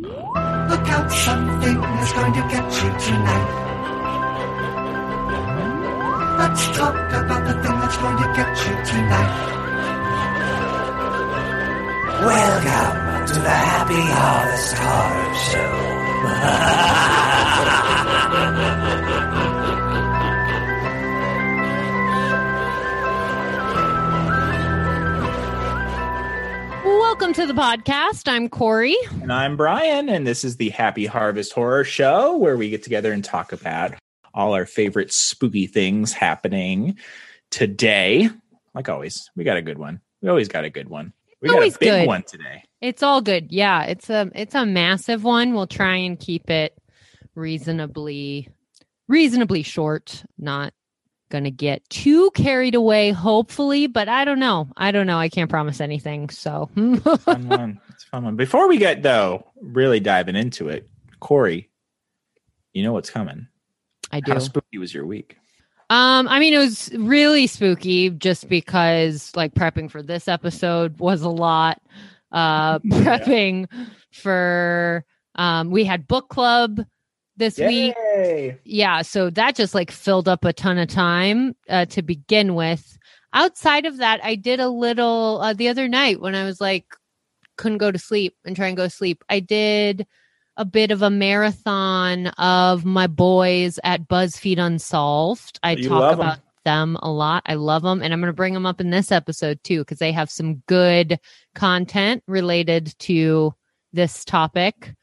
Look out, something is going to get you tonight. Let's talk about the thing that's going to get you tonight. Welcome to the Happy Harvest Horror Welcome to the podcast. I'm Corey. And I'm Brian, and this is the Happy Harvest Horror Show where we get together and talk about all our favorite spooky things happening today. Like always, we got a good one. We always got a good one. We got a big good. one today. It's all good. Yeah, it's a it's a massive one. We'll try and keep it reasonably reasonably short, not going to get too carried away hopefully, but I don't know. I don't know. I can't promise anything. So Fun one. It's fun one. Before we get though really diving into it, Corey, you know what's coming. I do. How spooky was your week? Um, I mean, it was really spooky just because like prepping for this episode was a lot. Uh, Yeah. prepping for um, we had book club this week. Yeah, so that just like filled up a ton of time uh, to begin with. Outside of that, I did a little uh, the other night when I was like couldn't go to sleep and try and go to sleep. I did a bit of a marathon of my boys at BuzzFeed Unsolved. I You talk about them a lot. I love them, and I'm going to bring them up in this episode too because they have some good content related to this topic.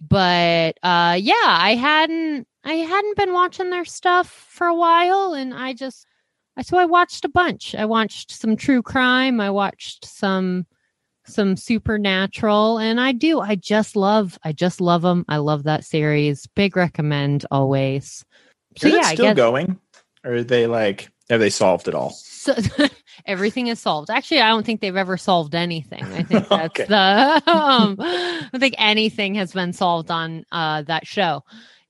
But uh, yeah, I hadn't I hadn't been watching their stuff for a while, and I just I so I watched a bunch. I watched some true crime. I watched some some supernatural and i do i just love i just love them i love that series big recommend always so Is yeah still going? Or are they like have they solved it all? so, everything is solved actually i don't think they've ever solved anything i think that's Okay. the um, i don't think anything has been solved on uh that show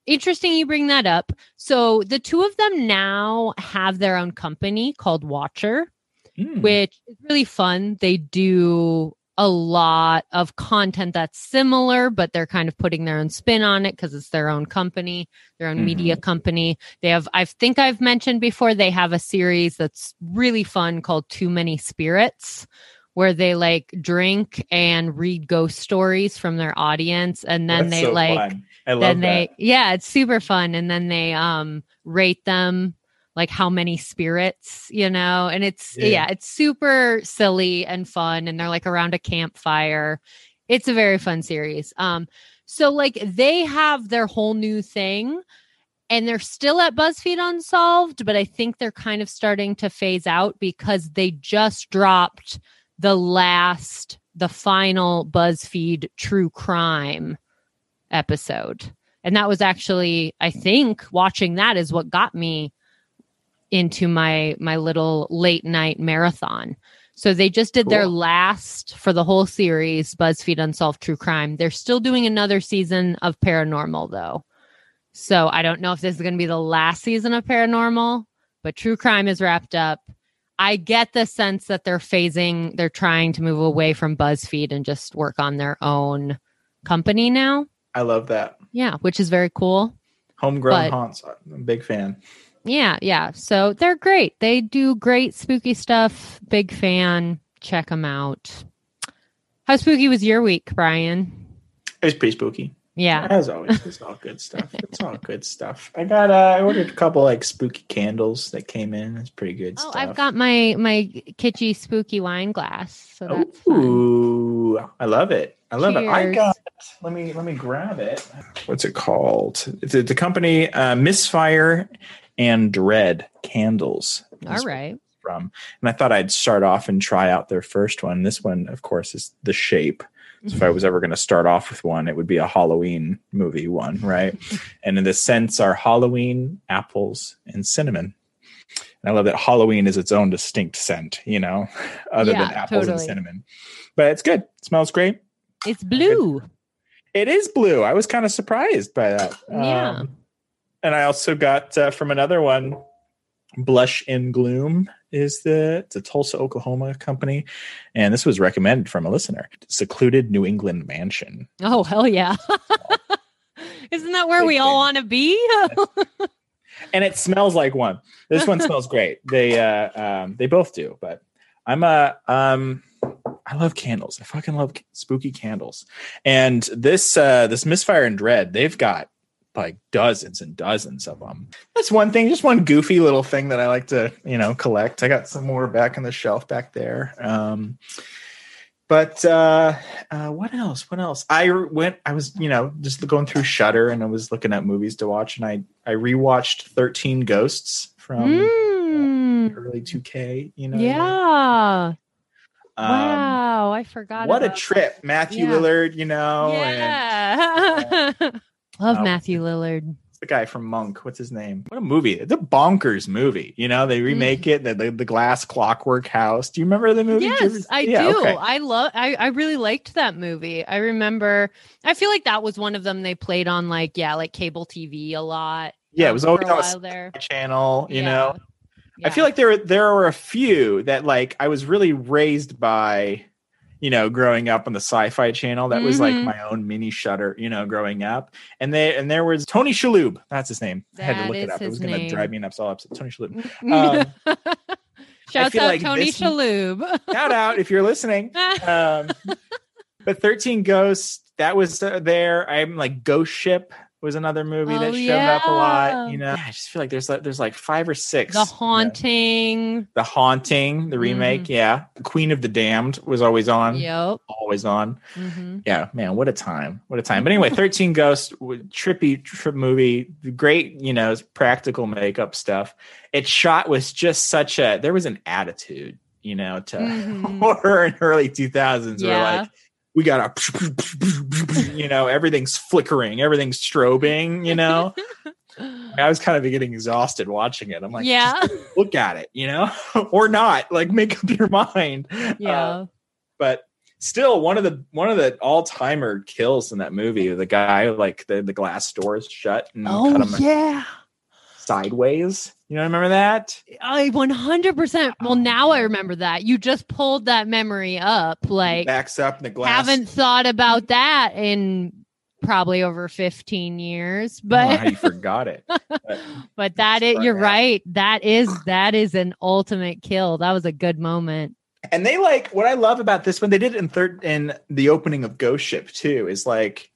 interesting you bring that up so the two of them now have their own company called watcher Hmm. which is really fun. They do a lot of content that's similar, but they're kind of putting their own spin on it because it's their own company, their own media company. They have, I think I've mentioned before, they have a series that's really fun called Too Many Spirits. Where they like drink and read ghost stories from their audience, and then That's they so like fun. I love then that. they yeah it's super fun and then they um rate them like how many spirits you know and it's yeah. Yeah. it's super silly and fun and they're like around a campfire it's a very fun series um so like they have their whole new thing and they're still at BuzzFeed Unsolved, but I think they're kind of starting to phase out because they just dropped the last, the final BuzzFeed true crime episode. And that was actually, I think, watching that is what got me into my my little late night marathon. So they just did their last for the whole series, BuzzFeed Unsolved True Crime. They're still doing another season of Paranormal though. So I don't know if this is going to be the last season of Paranormal, but True Crime is wrapped up. I get the sense that they're phasing, they're trying to move away from BuzzFeed and just work on their own company now. I love that. Yeah, which is very cool. Homegrown But- haunts. I'm a big fan. Yeah, yeah. So they're great. They do great spooky stuff. Big fan. Check them out. How spooky was your week, Brian? It was pretty spooky. Yeah. As always, it's all good stuff. It's all good stuff. I got uh I ordered a couple like spooky candles that came in. It's pretty good Oh, stuff. I've got my my kitschy spooky wine glass. So that's fun. I love it. I love it. I got let me let me grab it. What's it called? The, the company uh Misfire and Dread Candles. All right. From. And I thought I'd start off and try out their first one. This one, of course, is the shape. So if I was ever going to start off with one, it would be a Halloween movie one, right? and in the scents are Halloween, apples, and cinnamon. And I love that Halloween is its own distinct scent, you know, other Yeah, than apples and cinnamon. But it's good. It smells great. It's blue. It is blue. I was kind of surprised by that. Yeah. Um, and I also got uh, from another one Blush in Gloom is the it's a Tulsa, Oklahoma company, and this was recommended from a listener. Secluded New England mansion. Oh hell yeah! Isn't that where we all want to be? and it smells like one. This one smells great. They uh um they both do, but I'm a um I love candles. I fucking love spooky candles. And this uh this Misfire and Dread, they've got like dozens and dozens of them. That's one thing, just one goofy little thing that I like to, you know, collect. I got some more back on the shelf back there. Um but uh, uh, what else? What else? I went. I was, you know, just going through Shudder, and I was looking at movies to watch, and I I rewatched Thirteen Ghosts from Mm. uh, early two K. You know, yeah. Um, wow, I forgot. what a trip, Matthew Yeah. Lillard. You know, and Yeah. Love Um, Matthew Lillard. the guy from Monk. What's his name? What a movie! It's a bonkers movie. You know, they remake it. The, the the glass clockwork house. Do you remember the movie? You ever- Yes, I Yeah, do. okay. I love. I I really liked that movie. I remember. I feel like that was one of them they played on like yeah, like cable TV a lot. Yeah, it um, was always on a there. channel. You Yeah. know. I feel like there were there were a few that like I was really raised by, you know, growing up on the Sci-Fi Channel. That was like Mhm. my own mini Shudder, you know, growing up. And they and there was Tony Shalhoub. That's his name. I had to look it up. It was going to drive me nuts all upset. Tony Shalhoub. Um, Shouts out like Tony this- Shalhoub. Shout out if you're listening. Um, but Thirteen Ghosts that was uh, there. I'm like Ghost Ship was another movie Oh, that showed up a lot. You know, I just feel like there's like there's like five or six. the you know. haunting. The Haunting, the remake, yeah. Queen of the Damned was always on, Yep. always on. hmm Yeah, man, what a time. What a time. But anyway, 13 Ghosts, w- trippy trip movie, great, you know, practical makeup stuff. It shot with just such a there was an attitude, you know, to Mhm. horror in early 2000s where like we got a you know, everything's flickering, everything's strobing, you know. I was kind of getting exhausted watching it. I'm like, yeah. look at it, you know, or not. Like, make up your mind. yeah. Uh, but still, one of the one of the all timer kills in that movie, the guy like the the glass door is shut and oh cut him yeah. sideways. You know, remember that? I 100%. Well, Oh, now I remember that. You just pulled that memory up. Like, Backs up in the glass. haven't thought about that in probably over 15 years. I don't know But, how you forgot it. But but that is, you're Start right. That is, that is an ultimate kill. That was a good moment. and they like what I love about this one. They did it in third in the opening of Ghost Ship too. Is like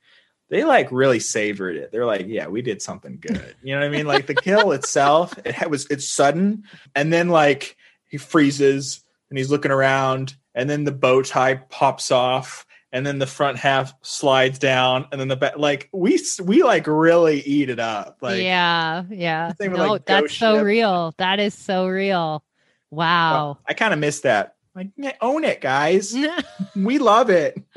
they like really savored it. They're like, yeah, we did something good. You know what I mean? Like the kill itself, it was it's sudden, and then like he freezes and he's looking around, and then the bow tie pops off. And then the front half slides down, and then the back. Like we, we like really eat it up. Like yeah. Yeah. same with, No, like, that's so Ship. real. That is so real. Wow. well, I kind of miss that. Like, yeah, own it, guys. we love it.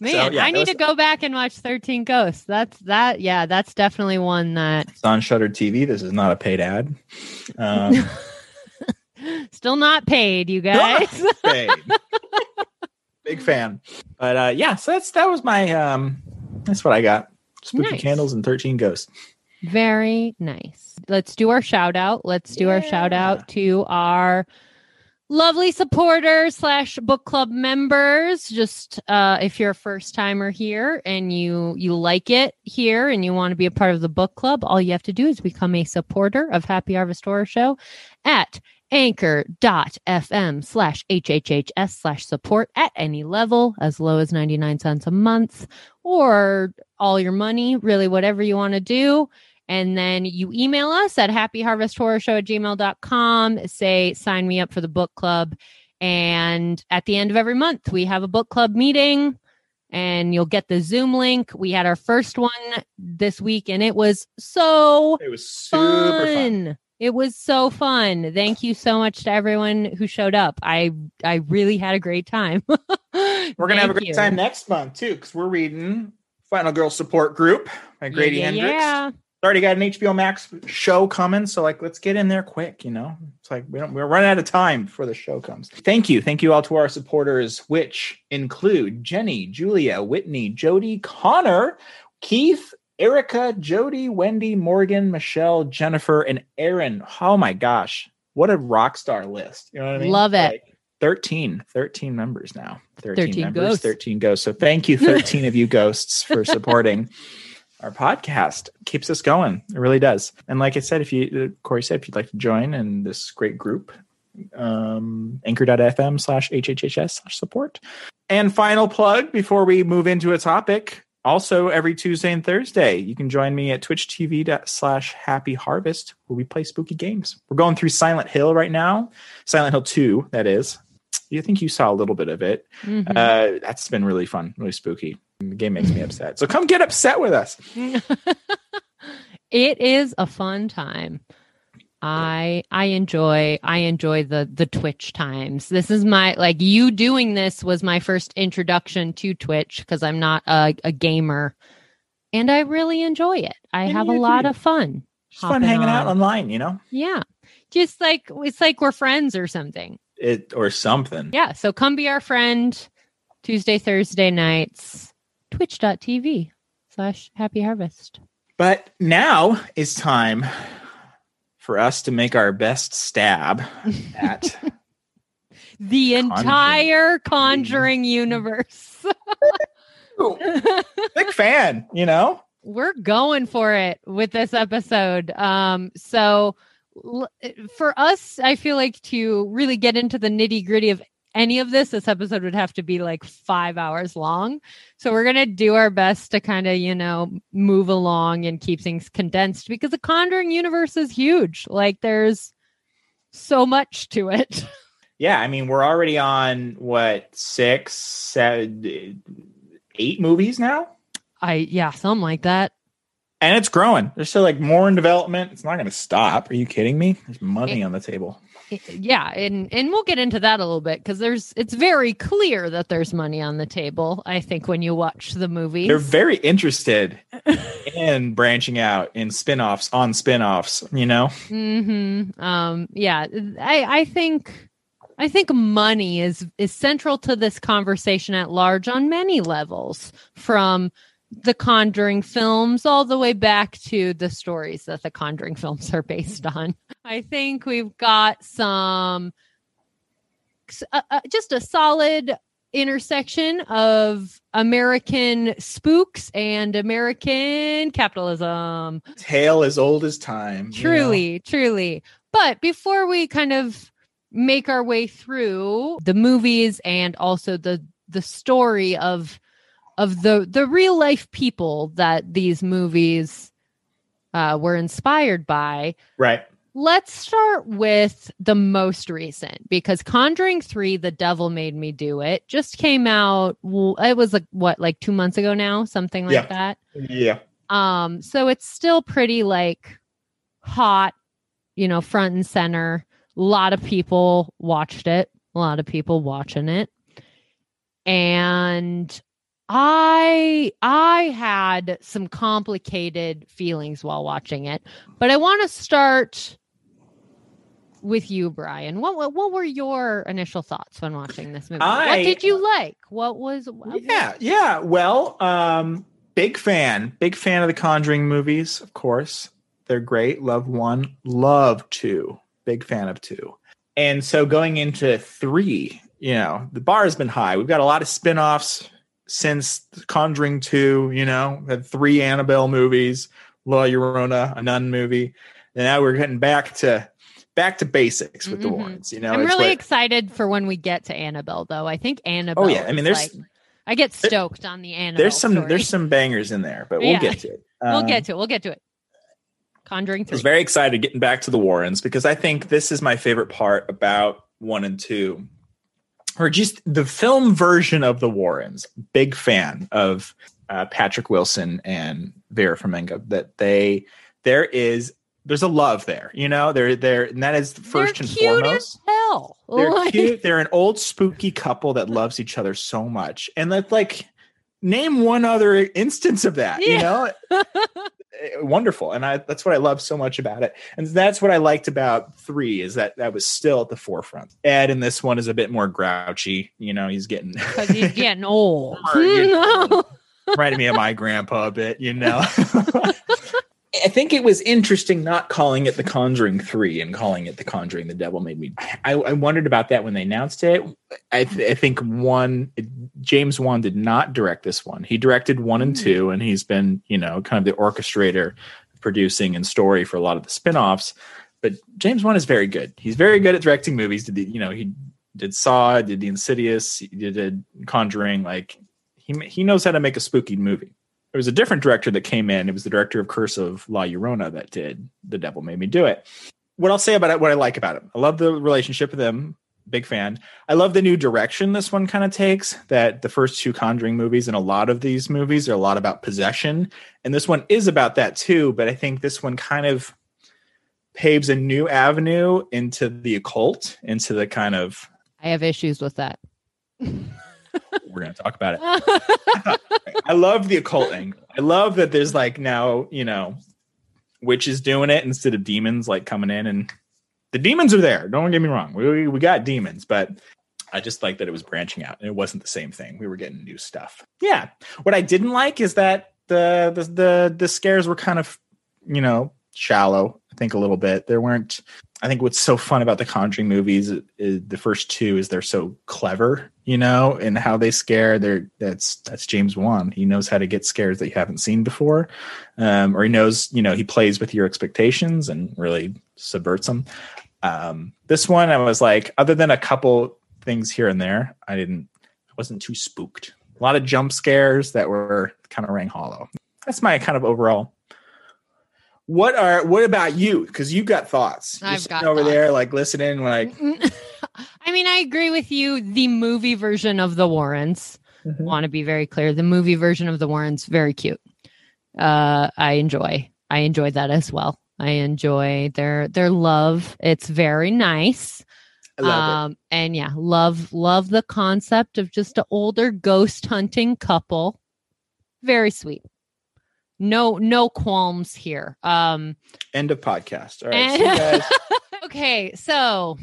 Man, yeah, I need was- to go back and watch 13 Ghosts. That's that. Yeah, that's definitely one that It's on Shudder TV. This is not a paid ad. Um, still not paid, you guys. paid. Big fan. But uh, yeah, so that's that was my um, that's what I got. Spooky Nice. candles and thirteen ghosts. Very nice. Let's do our shout out. Let's do our shout out to our lovely supporters slash book club members. Just uh, if you're a first timer here and you you like it here and you want to be a part of the book club, all you have to do is become a supporter of Happy Harvest Horror Show at anchor.fm slash hhhs slash support at any level as low as 99 cents a month or all your money really whatever you want to do and then you email us at happyharvesthorrorshow at gmail.com say sign me up for the book club and at the end of every month we have a book club meeting and you'll get the zoom link we had our first one this week and it was so It was super fun. fun. It was so fun. Thank you so much to everyone who showed up. I I really had a great time. We're gonna have a great time next month too, because we're reading Final Girl Support Group by Grady yeah, Hendrix. Yeah. Already got an HBO Max show coming, so like let's get in there quick. You know, it's like we don't, we're running out of time before the show comes. Thank you, thank you all to our supporters, which include Jenny, Julia, Whitney, Jody, Connor, Keith, Erica, Jody, Wendy, Morgan, Michelle, Jennifer, and Aaron. Oh my gosh. What a rock star list. You know what I mean? Love it. Like, 13, 13 members now. 13, 13 members, ghosts. 13 ghosts. So thank you, 13 of you ghosts, for supporting our podcast. Keeps us going. It really does. And like I said, if you, Corey said, if you'd like to join in this great group, um, anchor.fm slash HHHS slash support. And final plug before we move into a topic. Also, every Tuesday and Thursday, you can join me at Twitch TV slash Happy Harvest, where we play spooky games. We're going through Silent Hill right now, Silent Hill 2, that is. I think you saw a little bit of it. Mhm. Uh, that's been really fun, really spooky. The game makes me upset. So come get upset with us. it is a fun time. I I enjoy I enjoy the the Twitch times. This is my like you doing this was my first introduction to Twitch because I'm not a, a gamer, and I really enjoy it. I And have a lot too. of fun. It's fun hanging out online, you know? Yeah, just like it's like we're friends or something. It or something. Yeah, so come be our friend Tuesday Thursday nights. Twitch.tv slash Happy Harvest. But now it's time for us to make our best stab at The Conjuring. entire Conjuring universe. big fan, you know? We're going for it with this episode. Um, so l- for us, I feel like to really get into the nitty gritty of any of this, this episode would have to be like five hours long. So we're gonna do our best to kind of, you know, move along and keep things condensed because the Conjuring universe is huge. Like there's so much to it. Yeah, I mean, we're already on what six, seven, eight movies now, I yeah, something like that. and it's growing. There's still like more in development. It's not going to stop. Are you kidding me? There's money on the table. Yeah and and we'll get into that a little bit because there's it's very clear that there's money on the table i think when you watch the movie They're very interested in branching out in spin-offs on spin-offs, you know? hmm um yeah i i think i think money is is central to this conversation at large on many levels from the conjuring films all the way back to the stories that the conjuring films are based on i think we've got some uh, uh, just a solid intersection of american spooks and american capitalism Tale as old as time. you know? truly truly but before we kind of make our way through the movies and also the the story of of the the real life people that these movies uh, were inspired by Right. let's start with the most recent because conjuring 3 the devil made me do it just came out it was like what like two months ago now something like Yeah. that Yeah. um, so it's still pretty like hot, you know, front and center. A lot of people watched it, a lot of people watching it. And I I had some complicated feelings while watching it, but I want to start with you, Brian. What, what what were your initial thoughts when watching this movie? I- what did you like? What was what- Yeah, yeah. Well, um, big fan, big fan of the Conjuring movies, of course. They're great. Love one, love two. Big fan of two. And so going into three, you know, the bar has been high. We've got a lot of spin-offs since Conjuring 2, you know, had three Annabelle movies, La Llorona, a nun movie. And now we're getting back to back to basics with the Mhm. Warrens. You know, I'm really what- excited for when we get to Annabelle, though. I think Annabelle. Oh yeah, I mean, there's like- I get stoked on the Annabelle. there's some story. there's some bangers in there, but we'll Yeah. get to it. We'll Um, get to it. We'll get to it. Conjuring I three. was very excited getting back to the Warrens because I think this is my favorite part about one and two, or just the film version of the Warrens. Big fan of uh, Patrick Wilson and Vera Farmiga. That they there is there's a love there, you know. They're there, and that is first They're and cute foremost. as hell. They're Like- cute. They're an old spooky couple that loves each other so much, and that like name one other instance of that. You know, Eh, wonderful, and I that's what I love so much about it, and that's what I liked about three is that that was still at the forefront. Ed in this one is a bit more grouchy. You know, he's getting because he's getting old. Or, you know, reminded me of my grandpa a bit, you know. I think it was interesting not calling it The Conjuring 3 and calling it The Conjuring The Devil Made Me. I, I wondered about that when they announced it. I, th- I think one, James Wan did not direct this one. He directed one and hmm. two, and he's been, you know, kind of the orchestrator, producing and story for a lot of the spin offs. But James Wan is very good. He's very good at directing movies. Did the, you know, he did Saw, did The Insidious, he did Conjuring. Like, he, he knows how to make a spooky movie there was a different director that came in. It was the director of Curse of La Llorona that did The Devil Made Me Do It. What I'll say about it, what I like about it, I love the relationship with them. Big fan. I love the new direction this one kind of takes. That the first two Conjuring movies and a lot of these movies are a lot about possession, and this one is about that too. But I think this one kind of paves a new avenue into the occult, into the kind of. I have issues with that. we're going to talk about it. I love the occult angle. I love that there's like now, you know, witches doing it instead of demons like coming in and the demons are there. Don't get me wrong. We, we got demons, but I just like that it was branching out and it wasn't the same thing. We were getting new stuff. Yeah. What I didn't like is that the the the, the scares were kind of, you know, shallow, think a little bit. There weren't I think what's so fun about the Conjuring movies, is, the first two, is they're so clever, you know, and how they scare. They're that's that's James Wan. He knows how to get scares that you haven't seen before, um, or he knows, you know, he plays with your expectations and really subverts them. Um, this one, I was like, other than a couple things here and there, I didn't, I wasn't too spooked. A lot of jump scares that were kind of rang hollow. That's my kind of overall what are what about you? Because you got thoughts. You're I've got over thoughts. there, like listening, like I mean, I agree with you. The movie version of the Warrens, Mhm. want to be very clear. The movie version of the Warrens, very cute. Uh, I enjoy. I enjoy that as well. I enjoy their their love. It's very nice. I love um, and yeah, love love the concept of just an older ghost hunting couple. Very sweet. No no qualms here. Um. End of podcast. All right, and- see you guys. okay, so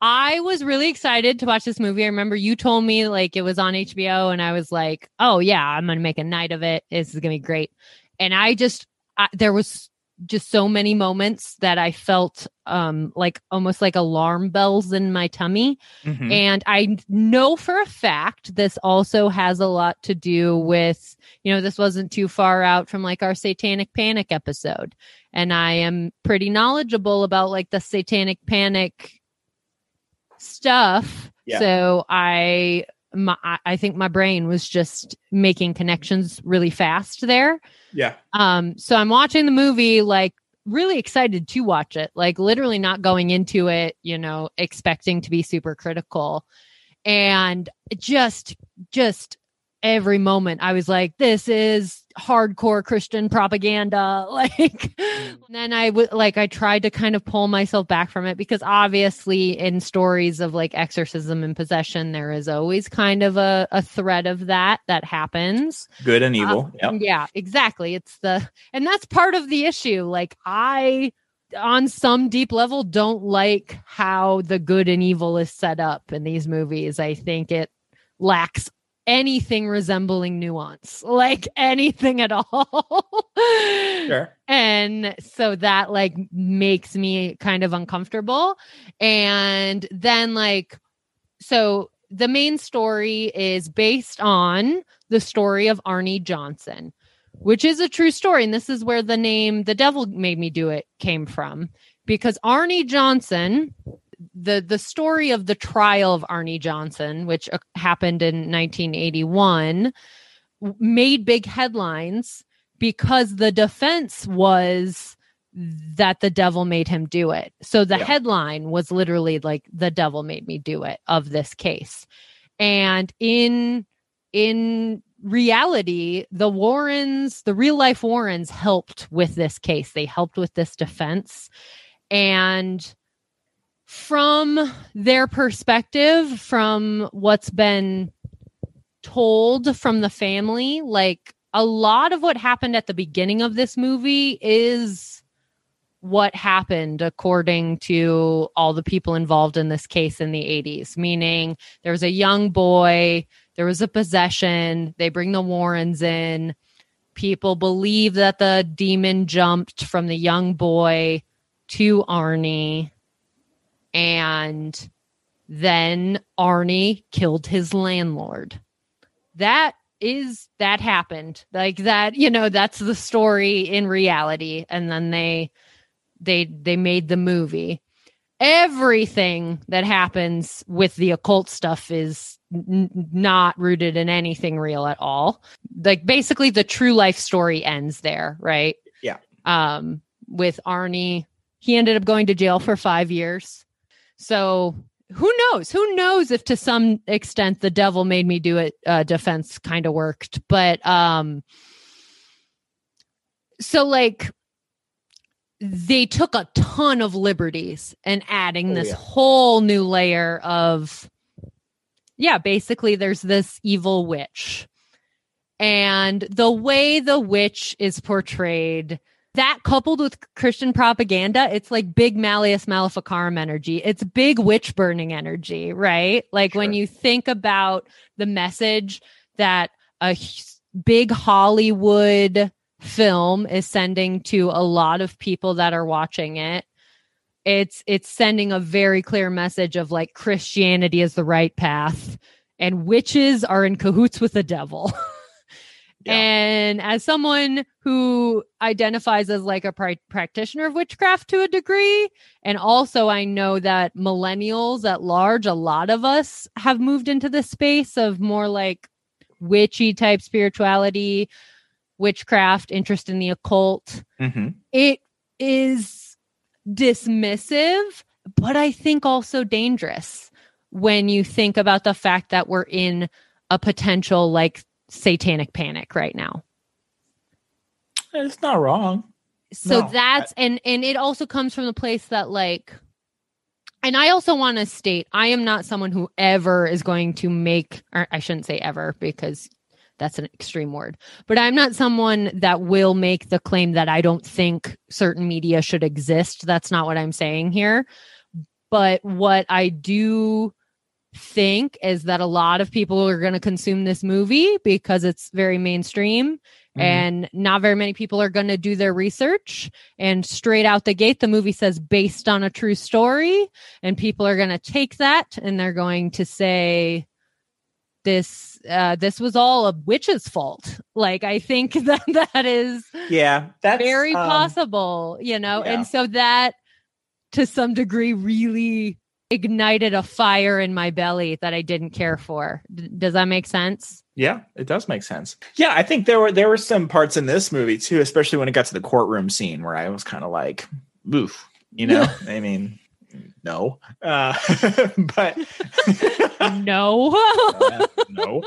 I was really excited to watch this movie. I remember you told me like it was on HBO, and I was like, "Oh yeah, I'm gonna make a night of it. This is gonna be great." And I just I, there was just so many moments that I felt um like almost like alarm bells in my tummy. Mhm. And I know for a fact this also has a lot to do with, you know, this wasn't too far out from like our satanic panic episode. And I am pretty knowledgeable about like the satanic panic stuff. Yeah. So I my I- I think my brain was just making connections really fast there. Yeah. Um, so I'm watching the movie like really excited to watch it, like literally not going into it, you know, expecting to be super critical. And just just every moment I was like, this is hardcore Christian propaganda. Like and then I would like I tried to kind of pull myself back from it because obviously in stories of like exorcism and possession, there is always kind of a, a thread of that that happens. Good and evil. Uh, yep. Yeah, exactly. It's the and that's part of the issue. Like I on some deep level don't like how the good and evil is set up in these movies. I think it lacks anything resembling nuance, like anything at all. Sure. And so that like makes me kind of uncomfortable. And then like so the main story is based on the story of Arne Johnson, which is a true story. And this is where the name The Devil Made Me Do It came from. Because Arne Johnson, the the story of the trial of Arne Johnson, which uh, happened in 1981, made big headlines because the defense was that the devil made him do it. So the Yeah. headline was literally like the devil made me do it of this case. And in in reality, the Warrens, the real life Warrens helped with this case. They helped with this defense. And from their perspective, from what's been told from the family, like a lot of what happened at the beginning of this movie is what happened according to all the people involved in this case in the 80s, meaning there was a young boy, there was a possession, they bring the Warrens in. People believe that the demon jumped from the young boy to Arne, and then Arne killed his landlord. That is that happened. Like that you know that's the story in reality. And then they they they made the movie. Everything that happens with the occult stuff is n- not rooted in anything real at all. Like basically the true life story ends there right? Yeah. um with arne he ended up going to jail for five years so who knows who knows if to some extent the devil made me do it uh, defense kind of worked but um so like they took a ton of liberties and adding Oh, this yeah. whole new layer of yeah basically there's this evil witch and the way the witch is portrayed that coupled with christian propaganda it's like big malleus maleficarum energy. It's big witch burning energy right? Like when you think about the message that a big hollywood film is sending to a lot of people that are watching it it's it's sending a very clear message of like christianity is the right path and witches are in cahoots with the devil Yeah. and as someone who identifies as like a pri- practitioner of witchcraft to a degree and also i know that millennials at large a lot of us have moved into the space of more like witchy type spirituality witchcraft interest in the occult Mm-hmm. it is dismissive, but I think also dangerous when you think about the fact that we're in a potential like satanic panic right now. It's not wrong. So No, that's and and it also comes from the place that like and I also want to state I am not someone who ever is going to make or I shouldn't say ever because that's an extreme word. But I'm not someone that will make the claim that I don't think certain media should exist. That's not what I'm saying here. But what I do think is that a lot of people are going to consume this movie because it's very mainstream Mhm. and not very many people are going to do their research and straight out the gate the movie says based on a true story and people are going to take that and they're going to say this uh, this was all a witch's fault like i think that that is yeah, that's very um, possible you know yeah. and so that to some degree really ignited a fire in my belly that i didn't care for D- does that make sense Yeah, it does make sense. Yeah, I think there were there were some parts in this movie too, especially when it got to the courtroom scene where I was kind of like, "Oof," you know. I mean, no, uh, but no Uh, no.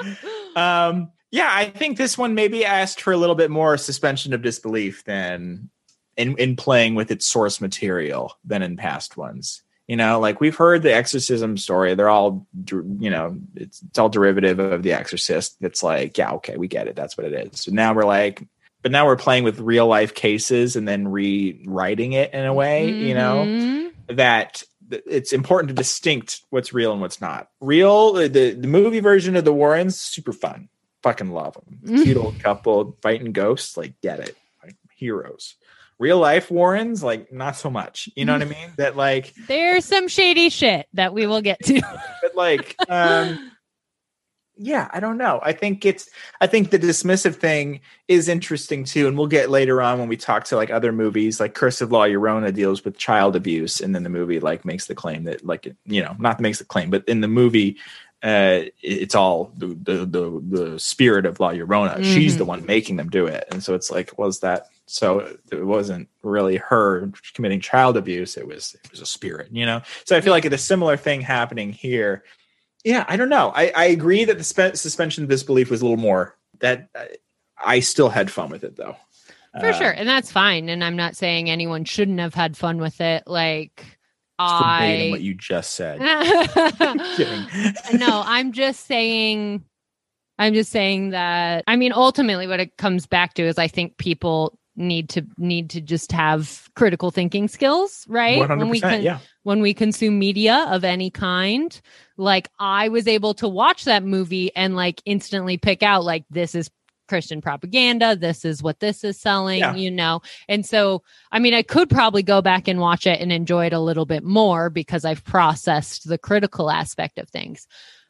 Um, yeah, I think this one maybe asked for a little bit more suspension of disbelief than in in playing with its source material than in past ones. You know, like we've heard the exorcism story; they're all, you know, it's it's all derivative of the Exorcist. It's like, yeah, okay, we get it. That's what it is. So now we're like, but now we're playing with real life cases and then rewriting it in a way. You know, Mhm. that it's important to distinct what's real and what's not. Real, the the movie version of the Warrens, super fun. Fucking love them. Cute old couple fighting ghosts, like get it, like heroes. Real life Warrens, like not so much. You know what I mean? That like, There's some shady shit that we will get to. but like, um, yeah, I don't know. I think it's, I think the dismissive thing is interesting too, and we'll get later on when we talk to like other movies, like Curse of La Llorona deals with child abuse, and then the movie like makes the claim that like you know not makes the claim, but in the movie, uh, it's all the the the, the spirit of La Llorona. She's Mhm. the one making them do it, and so it's like, was that so? It wasn't really her committing child abuse. It was it was a spirit, you know. So I feel like it's a similar thing happening here. Yeah, I don't know. I, I agree that the spe- suspension of disbelief was a little more. That uh, I still had fun with it though. For Uh, sure. And that's fine. And I'm not saying anyone shouldn't have had fun with it. Like I what you just said. no, I'm just saying I'm just saying that I mean ultimately what it comes back to is I think people need to need to just have critical thinking skills, right? When we 100%, con- yeah. when we consume media of any kind, like I was able to watch that movie and like instantly pick out like this is Christian propaganda, this is what this is selling, Yeah. you know. And so, I mean, I could probably go back and watch it and enjoy it a little bit more because I've processed the critical aspect of things.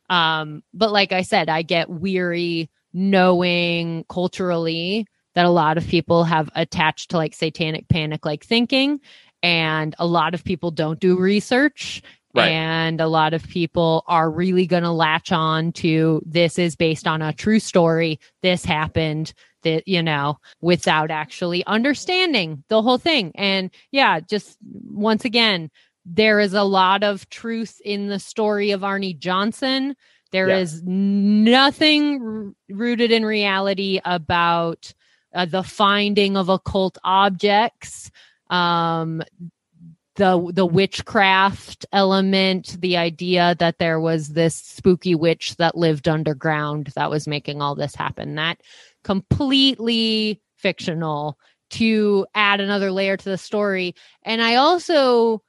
Um, but like I said, I get weary knowing culturally that a lot of people have attached to like satanic panic like thinking and a lot of people don't do research Right. and a lot of people are really going to latch on to this is based on a true story this happened that you know without actually understanding the whole thing and yeah just once again there is a lot of truth in the story of Arne Johnson There Yeah. is nothing r- rooted in reality about uh, the finding of occult objects, um, the the witchcraft element, the idea that there was this spooky witch that lived underground that was making all this happen. That completely fictional to add another layer to the story. And I also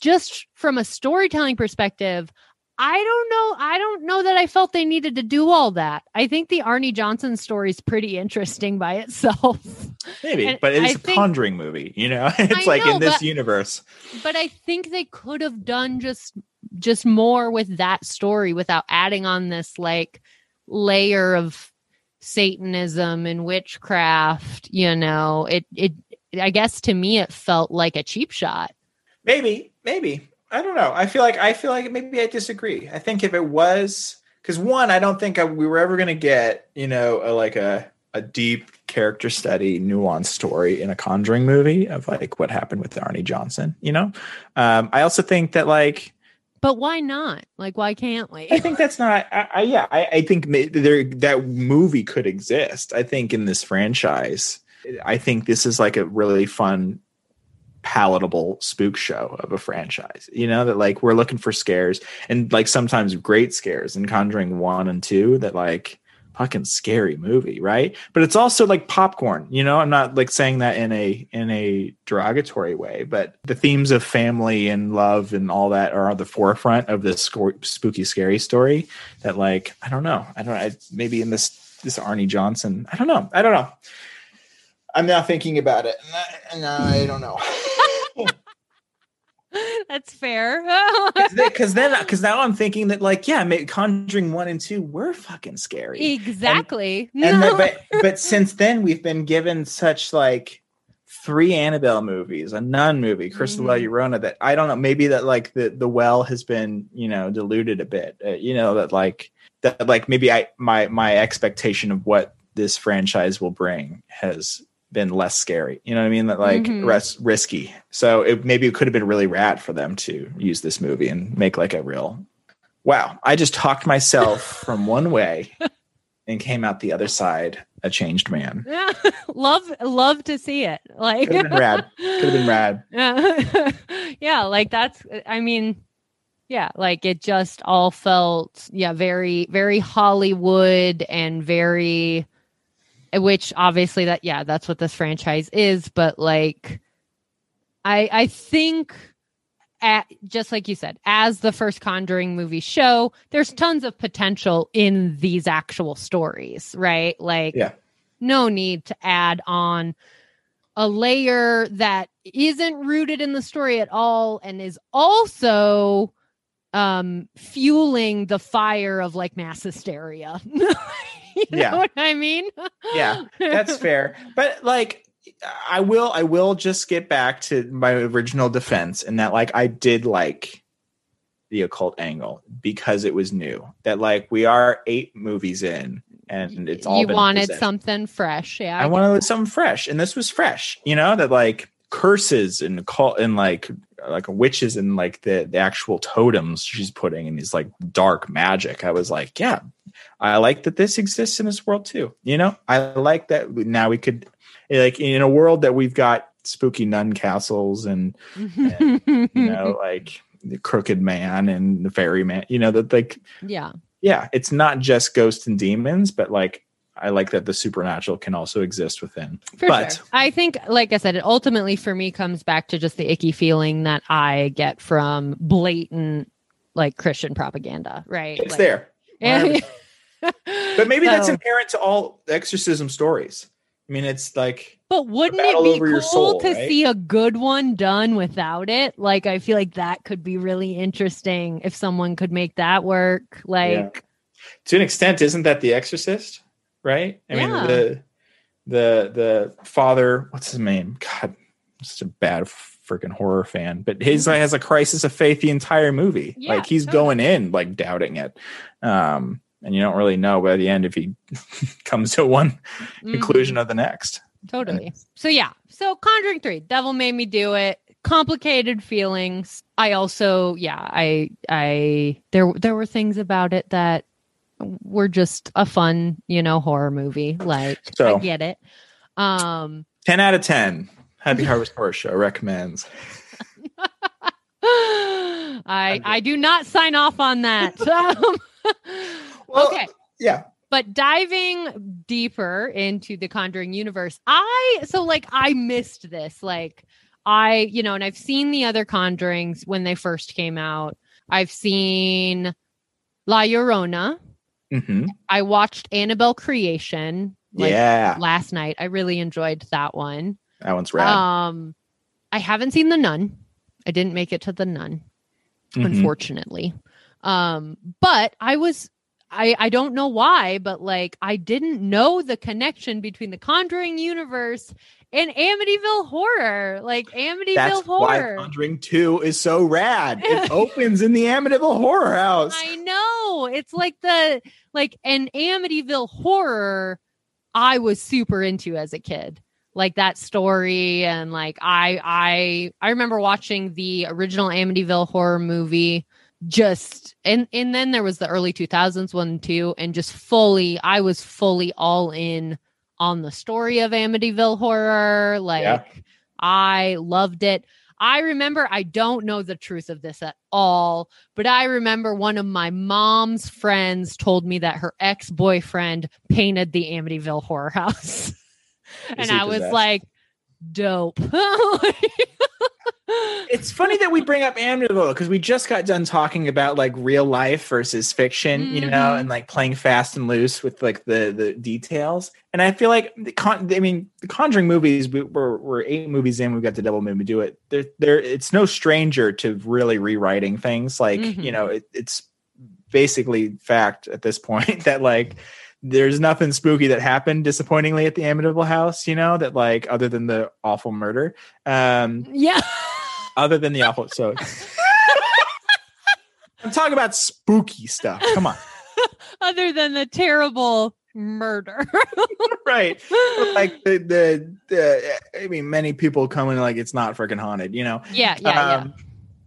just from a storytelling perspective, I don't know. I don't know that I felt they needed to do all that. I think the Arne Johnson story is pretty interesting by itself. Maybe, And but it's I is a think- Conjuring movie. You know, it's I like know, in this but- universe. but I think they could have done just just more with that story without adding on this like layer of satanism and witchcraft, you know. It it I guess to me it felt like a cheap shot. Maybe, maybe. I don't know. I feel like I feel like maybe I disagree. I think if it was because one, I don't think I, we were ever going to get you know a, like a a deep character study, nuanced story in a Conjuring movie of like what happened with Arne Johnson. You know, um, I also think that like But why not? Like why can't we? I think that's not. I, I yeah. I, I think there that movie could exist. I think in this franchise, I think this is like a really fun, palatable spook show of a franchise. You know that like we're looking for scares and like sometimes great scares in Conjuring one and two. That like fucking scary movie, right? But it's also like popcorn. You know, I'm not like saying that in a in a derogatory way, but the themes of family and love and all that are at the forefront of this spooky, scary story. That like I don't know, I don't. Know, I, maybe in this this Arne Johnson, I don't know, I don't know. I'm now thinking about it, and I, and I don't know. That's fair. Because then, because now I'm thinking that, like, yeah, ma- Conjuring one and two were fucking scary. exactly. and No. the, but but since then we've been given such like three Annabelle movies, a nun movie, Curse of La Mhm. Llorona. That I don't know, maybe that like the the well has been you know diluted a bit. Uh, you know that like that like maybe I my my expectation of what this franchise will bring has been less scary. You know what I mean? That like Mhm. res- risky. So it maybe it could have been really rad for them to use this movie and make like a real. Wow, I just talked myself from one way and came out the other side a changed man. Yeah, love love to see it. Like Could have been rad. Could have been rad. yeah. yeah, like that's I mean, yeah, like it just all felt yeah, very very Hollywood and very which obviously that yeah, that's what this franchise is, but like I I think at, just like you said, as the first Conjuring movie show, there's tons of potential in these actual stories, right? Like, Yeah. no need to add on a layer that isn't rooted in the story at all and is also um fueling the fire of like mass hysteria. you Yeah. know what I mean? Yeah, That's fair. But like I will I will just get back to my original defense and that like I did like the occult angle because it was new. That like we are eight movies in and it's all you wanted presented. something fresh. Yeah. I wanted something fresh, and this was fresh. You know that like curses and call and like like witches and like the the actual totems she's putting in these like dark magic. I was like, yeah, I like that this exists in this world too. You know, I like that now we could like in a world that we've got spooky nun castles and you know like the crooked man and the Ferryman. You know that like yeah. yeah, it's not just ghosts and demons, but like I like that the supernatural can also exist within. For but sure. I think, like I said, it ultimately for me comes back to just the icky feeling that I get from blatant like Christian propaganda, right? it's Like- there. And- But maybe that's inherent to all exorcism stories. I mean, it's like But wouldn't it be cool soul, to right? see a good one done without it? Like, I feel like that could be really interesting if someone could make that work. Like, to an extent, isn't that The Exorcist? Right? I mean, the the the father, what's his name? God, such a bad freaking horror fan. But his Mhm. has a crisis of faith the entire movie. Yeah, like he's totally. going in like doubting it. Um, and you don't really know by the end if he comes to one mhm, conclusion of the next. totally. So, yeah. So, Conjuring 3, Devil Made Me Do It. Complicated feelings. I also, yeah, I, I, there, there were things about it that were just a fun, you know, horror movie. Like, So- I get it. Um, 10 out of 10. Happy Harvest Horror Show recommends. I I do not sign off on that. Um, Well, okay, Yeah. but diving deeper into the Conjuring universe, I so like I missed this. Like I, you know, and I've seen the other Conjurings when they first came out. I've seen La Llorona. Hmm I watched Annabelle Creation like yeah. last night. I really enjoyed that one. That one's rad. Um, I haven't seen the Nun. I didn't make it to the Nun. Mhm. unfortunately. Um, but I was I I don't know why, but like I didn't know the connection between the Conjuring universe and Amityville horror. Like Amityville That's why horror. Conjuring 2 is so rad. It opens in the Amityville Horror House. I know. It's like the like an Amityville horror I was super into as a kid. Like that story and like I I I remember watching the original Amityville horror movie just and and then there was the early 2000s one too and just fully I was fully all in on the story of Amityville horror like Yeah. I loved it. I remember I don't know the truth of this at all, but I remember one of my mom's friends told me that her ex-boyfriend painted the Amityville horror house. and I was like, dope. It's funny that we bring up Amityville because we just got done talking about like real life versus fiction, you know, Mhm. and like playing fast and loose with like the the details. And I feel like the con- I mean, the Conjuring movies we, we're we're eight movies in. We've got the Devil Made Me Do It. There, there. It's no stranger to really rewriting things. Like Mhm. you know, it, it's basically fact at this point that like there's nothing spooky that happened disappointingly at the Amityville house. You know that like other than the awful murder. Um, yeah. Other than the awful. So I'm talking about spooky stuff. Come on, Other than the terrible murder. right? Like the, the the I mean, many people come in like it's not freaking haunted, you know. yeah, yeah, Um,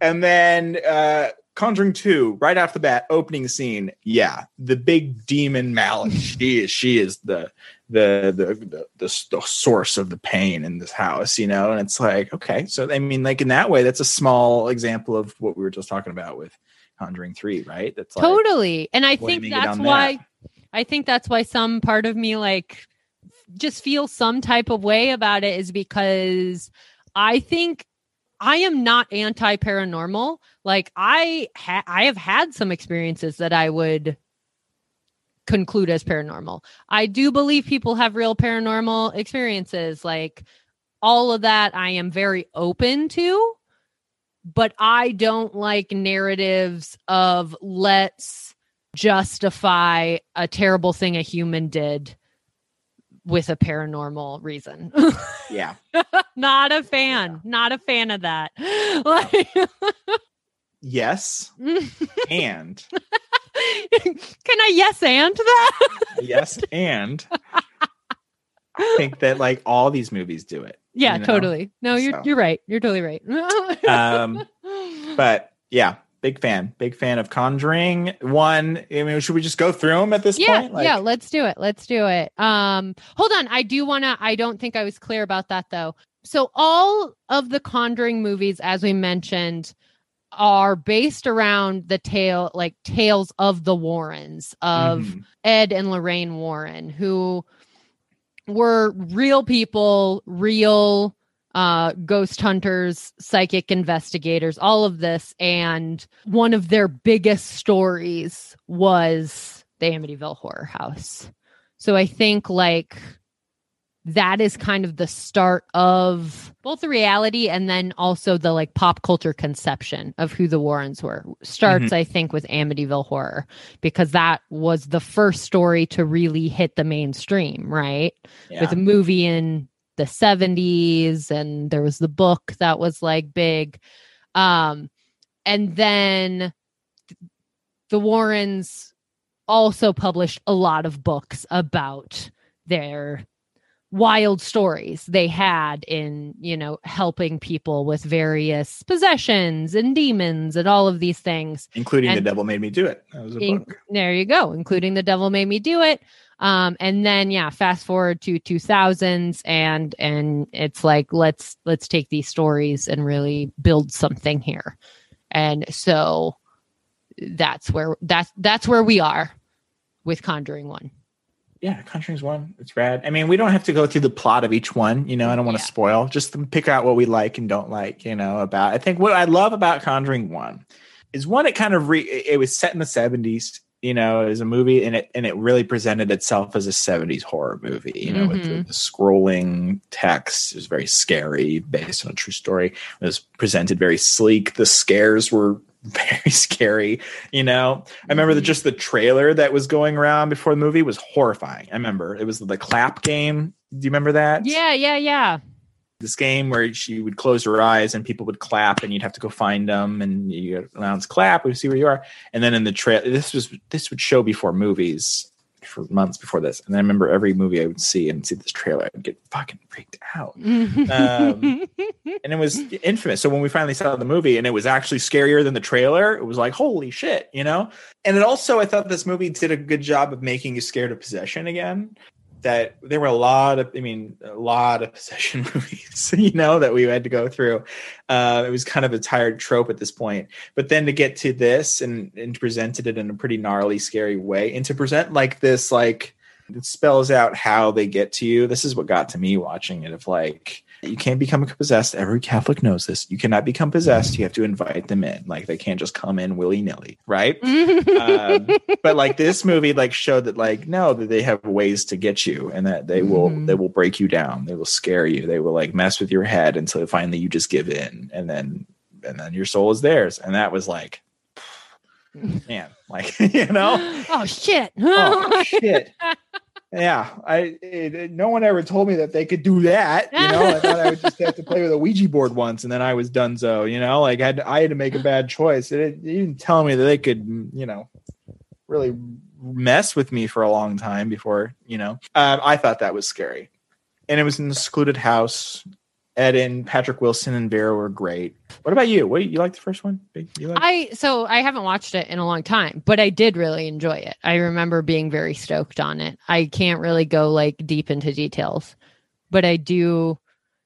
And then uh Conjuring 2, right off the bat, opening scene. Yeah, the big demon Valak. she is she is the the, the the the the source of the pain in this house, you know. And it's like, okay, so I mean, like in that way, that's a small example of what we were just talking about with Conjuring 3, right? That's like Totally. And I think that's why that. I think that's why some part of me like just feels some type of way about it is because I think I am not anti paranormal. Like I ha- I have had some experiences that I would conclude as paranormal. I do believe people have real paranormal experiences like all of that I am very open to but I don't like narratives of let's justify a terrible thing a human did with a paranormal reason. yeah. not a fan. Not a fan of that. Like, Yes. And can I yes and that? yes, and I think that like all these movies do it. yeah, you know? totally. No, you're So. you're right. You're totally right. Um, But yeah, big fan. Big fan of Conjuring. One, I mean, should we just go through them at this yeah, point? Like, yeah, let's do it. Let's do it. Um, hold on. I do want to. I don't think I was clear about that though. So all of the Conjuring movies, as we mentioned, are based around the tale like tales of the Warrens of Mhm. Ed and Lorraine Warren who were real people, real uh ghost hunters, psychic investigators, all of this and one of their biggest stories was the Amityville Horror House. So I think like that is kind of the start of both the reality and then also the like pop culture conception of who the Warrens were. Starts, I think, with Amityville Horror because that was the first story to really hit the mainstream, right? Yeah. With a movie in the 70s and there was the book that was like big. Um, and then the Warrens also published a lot of books about their wild stories they had in you know helping people with various possessions and demons and all of these things including and- the devil made me do it. That was a In- book. there you go including the devil made me do it um and then yeah fast forward to 2000s and and it's like let's let's take these stories and really build something here and so that's where that's that's where we are with conjuring one Yeah, Conjuring's one. It's rad. I mean, we don't have to go through the plot of each one. You know, I don't want to Yeah. spoil. Just pick out what we like and don't like. You know, about. I think what I love about Conjuring one is one. It kind of re. It was set in the seventies. You know, as a movie, and it and it really presented itself as a seventies horror movie. You know, with the, Mhm. the scrolling text. It was very scary, based on a true story. It was presented very sleek. The scares were very scary. You know, I remember that Mhm. just the trailer that was going around before the movie was horrifying. I remember it was the clap game. Do you remember that? yeah yeah yeah This game where she would close her eyes and people would clap and you'd have to go find them and you announce clap, we see where you are. And then in the trail, this was this would show before movies for months before this. And I remember every movie I would see and see this trailer, I'd get fucking freaked out. Um, and it was infamous. So when we finally saw the movie and it was actually scarier than the trailer, it was like, holy shit, you know? And it also, I thought this movie did a good job of making you scared of possession again. That there were a lot of, I mean, a lot of possession movies, you know, that we had to go through. Uh, it was kind of a tired trope at this point. But then to get to this and, and presented it in a pretty gnarly, scary way, and to present like this, like, it spells out how they get to you. This is what got to me watching it. Of like, you can't become possessed. Every Catholic knows this. You cannot become possessed. You have to invite them in. Like they can't just come in willy nilly, right? um, but like this movie, like showed that like no, that they have ways to get you, and that they will Mhm. they will break you down. They will scare you. They will like mess with your head until finally you just give in, and then and then your soul is theirs. And that was like, man, like you know oh shit oh shit yeah i it, it- no one ever told me that they could do that you know? I thought i would just have to play with a ouija board once and then i was done so you know? Like i had to, i had to make a bad choice. It, it didn't tell me that they could you know really mess with me for a long time before you know? Um, i thought that was scary. And it was an secluded house ed and patrick wilson and vera were great what about you what you like the first one you like I so I haven't watched it in a long time, but I did really enjoy it. I remember being very stoked on it. I can't really go like deep into details, but I do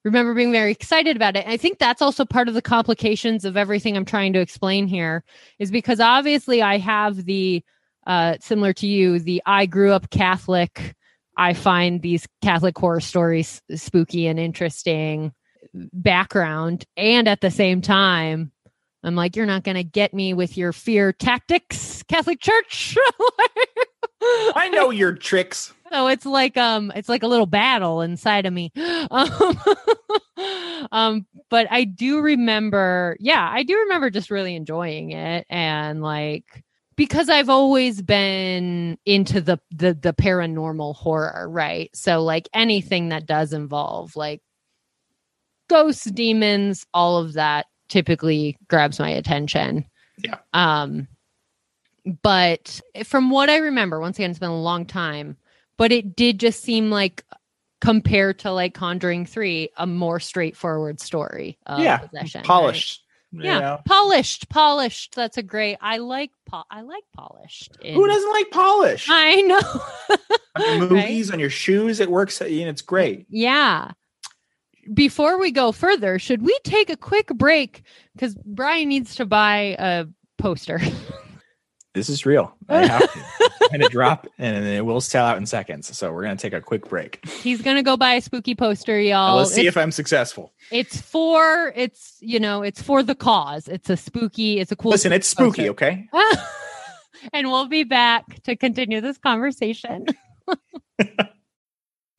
remember being very excited about it. And I think that's also part of the complications of everything I'm trying to explain here is because obviously I have the uh similar to you, the I grew up Catholic. I find these Catholic horror stories spooky and interesting background and at the same time I'm like, you're not going to get me with your fear tactics, Catholic Church. i know your tricks so it's like um, it's like a little battle inside of me. Um, um, but I do remember, yeah, I do remember just really enjoying it and like because I've always been into the the the paranormal horror, right? So like anything that does involve like ghosts, demons, all of that typically grabs my attention. Yeah. Um but from what I remember, once again, it's been a long time, but it did just seem like compared to like Conjuring 3, a more straightforward story of yeah possession. polished you Yeah, know? polished, polished. That's a great. I like po- I like polished. in- Who doesn't like polish? I know. on your Right? movies, on your shoes, it works. You know, it's great. Yeah. Before we go further, should we take a quick break? Because Brian needs to buy a poster. This is real. I have to. and it drop and it will sell out in seconds. So we're gonna take a quick break. He's gonna go buy a spooky poster, y'all. Let's see it's, if I'm successful. it's for it's you know it's for the cause. It's a spooky. It's a cool. Listen, it's spooky, poster. okay? and we'll be back to continue this conversation.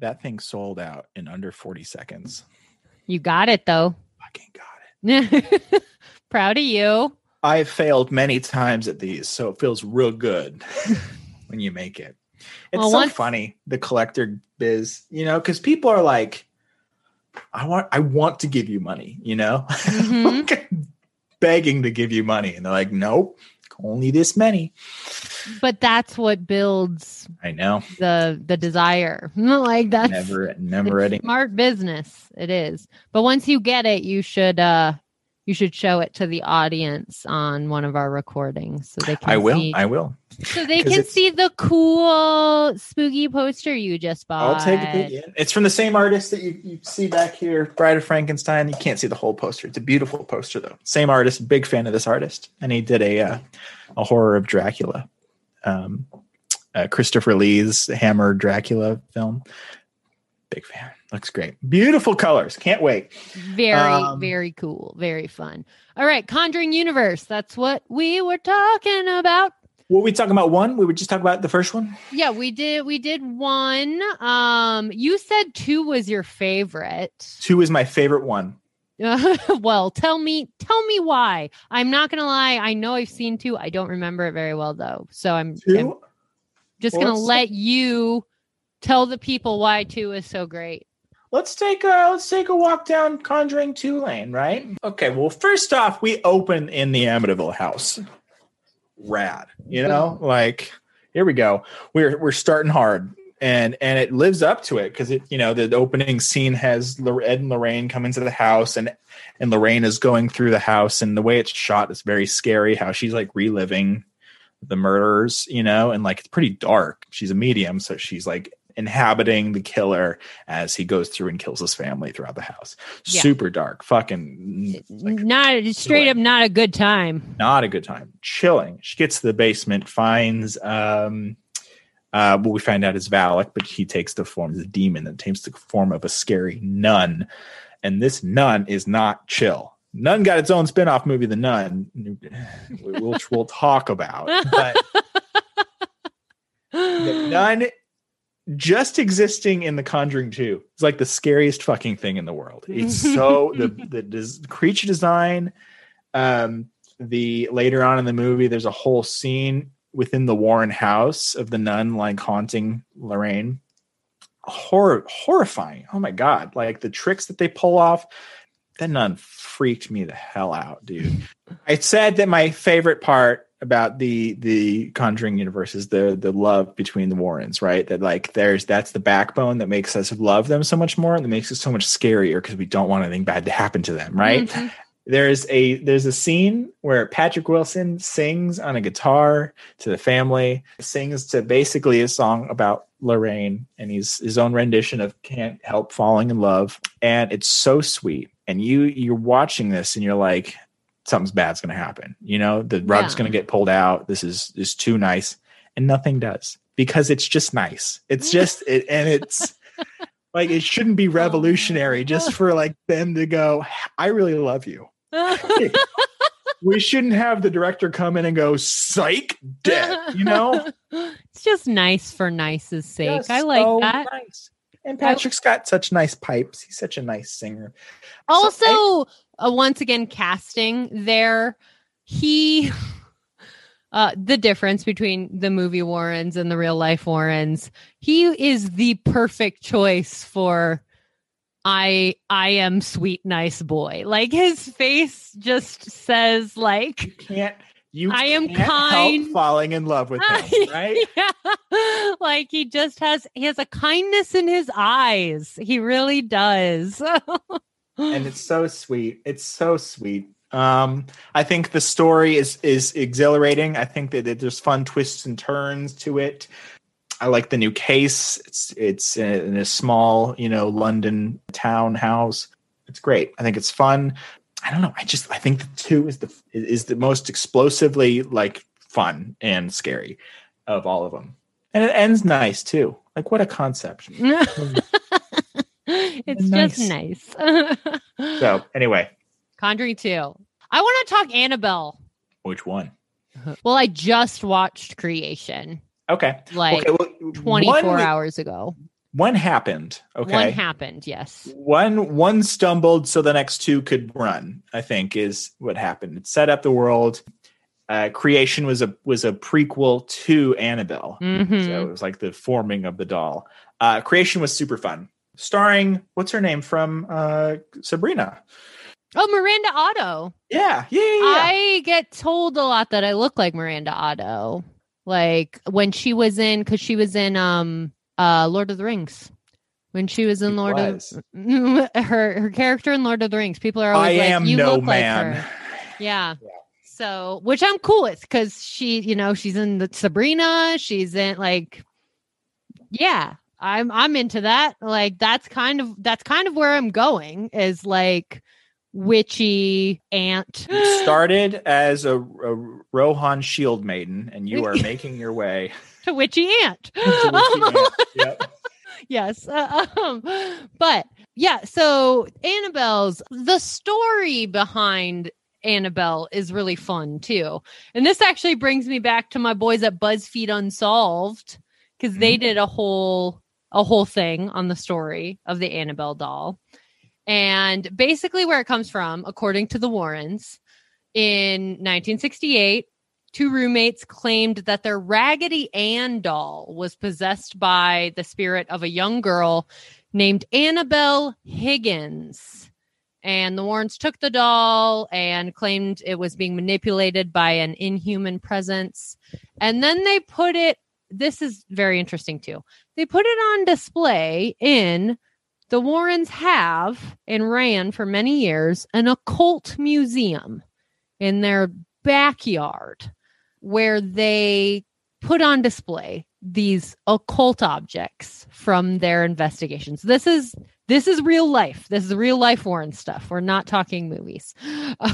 That thing sold out in under 40 seconds. You got it though. Fucking got it. Proud of you. I've failed many times at these, so it feels real good when you make it. It's Well, so once- funny, the collector biz, you know, because people are like, I want I want to give you money, you know? Mhm. Like, begging to give you money. And they're like, nope, only this many. But that's what builds I know. the the desire. like that's Never never ending. smart business. It is. But once you get it, you should uh you should show it to the audience on one of our recordings so they can I will. see I will. so they 'cause can see the cool spooky poster you just bought. I'll take it. Yeah. It's from the same artist that you, you see back here, Bride of Frankenstein. You can't see the whole poster. It's a beautiful poster, though. Same artist, big fan of this artist, and he did a uh, a horror of Dracula, um, uh, Christopher Lee's Hammer Dracula film. Big fan. Looks great. Beautiful colors. Can't wait. Very, Um, very cool. Very fun. All right, Conjuring Universe. That's what we were talking about. Were we talking about one? We were just talking about the first one. Yeah, we did. We did one. Um, you said two was your favorite. Two is my favorite one. well, tell me, tell me why. I'm not gonna lie. I know I've seen two. I don't remember it very well though. So I'm, I'm just gonna let you tell the people why two is so great. Let's take a let's take a walk down Conjuring Two Lane, right? Okay. Well, first off, we open in the Amityville house. Rad, you know, like here we go. We're we're starting hard, and and it lives up to it because it you know the opening scene has Ed and Lorraine come into the house, and and Lorraine is going through the house, and the way it's shot is very scary. How she's like reliving the murders, you know, and like it's pretty dark. She's a medium, so she's like inhabiting the killer as he goes through and kills his family throughout the house. Yeah. Super dark, fucking like, not straight up, not a good time. not a good time. Chilling. She gets to the basement, finds um uh what we find out is Valak, but he takes the form of a demon that takes the form of a scary nun. And this nun is not chill. Nun got its own spin-off movie, The Nun, which we'll talk about. But the nun just existing in the conjuring 2 is like the scariest fucking thing in the world. It's so the the des- creature design um the later on in the movie there's a whole scene within the warren house of the nun like haunting lorraine. Horror horrifying. Oh my god. Like the tricks that they pull off that nun freaked me the hell out dude. I said that my favorite part about the the conjuring universe is the the love between the warrens right? That like there's that's the backbone that makes us love them so much more and that makes it so much scarier because we don't want anything bad to happen to them right? Mhm. there's a there's a scene where patrick wilson sings on a guitar to the family sings to basically a song about lorraine and he's his own rendition of can't help falling in love. And it's so sweet. And you you're watching this and you're like something's bad's going to happen you know? The rug's Yeah. going to get pulled out. This is is too nice. And nothing does because it's just nice. It's just it and it's like it shouldn't be oh, revolutionary just for like them to go i really love you. We shouldn't have the director come in and go psych dead you know? It's just nice for nice's sake. Just I like so that. nice. and patrick's got such nice pipes. He's such a nice singer. So Also, uh, once again casting there he uh the difference between the movie warrens and the real life warrens he is the perfect choice for i i am sweet nice boy like his face just says like You can't. You I am kind. falling in love with him, right? yeah. like he just has he has a kindness in his eyes he really does and it's so sweet. It's so sweet. Um, I think the story is is exhilarating. I think that there's fun twists and turns to it. I like the new case. It's it's in a small, you know, London townhouse. It's great. I think it's fun. I don't know. I just I think the two is the is the most explosively like fun and scary of all of them, and it ends nice too. Like what a concept. it's Nice. just nice So anyway, conjuring 2 i want to talk annabelle which one? well i just watched creation Okay. like okay. Well, 24 one, hours ago One happened. Okay. one happened yes one one stumbled so the next two could run i think is what happened it set up the world uh, creation was a was a prequel to annabelle Mhm. so it was like the forming of the doll uh, creation was super fun starring what's her name from uh, sabrina oh miranda otto yeah yeah yeah, yeah. I get told a lot that I look like Miranda Otto. Like when she was in cuz she was in um uh Lord of the Rings. When she was in She Lord was. of her her character in Lord of the Rings. People are i always like am you no look man like her. Yeah. Yeah. So, which I'm cool with cuz she, you know, she's in the Sabrina, she's in like yeah, I'm I'm into that. Like that's kind of that's kind of where I'm going is like witchy aunt. you started as a, a rohan shield maiden and you are making your way to witchy aunt. to Witchy Um, Aunt. Yep. yes. uh, um, but yeah, so Annabelle's the story behind Annabelle is really fun too. And this actually brings me back to my boys at BuzzFeed Unsolved because they Mhm. did a whole a whole thing on the story of the Annabelle doll. And basically where it comes from, according to the Warrens, in 1968, two roommates claimed that their Raggedy Ann doll was possessed by the spirit of a young girl named Annabelle Higgins. And the Warrens took the doll and claimed it was being manipulated by an inhuman presence. And then they put it, this is very interesting too. They put it on display in the Warrens have and ran for many years an occult museum in their backyard where they put on display these occult objects from their investigations. This is this is real life. This is real life Warren stuff. We're not talking movies.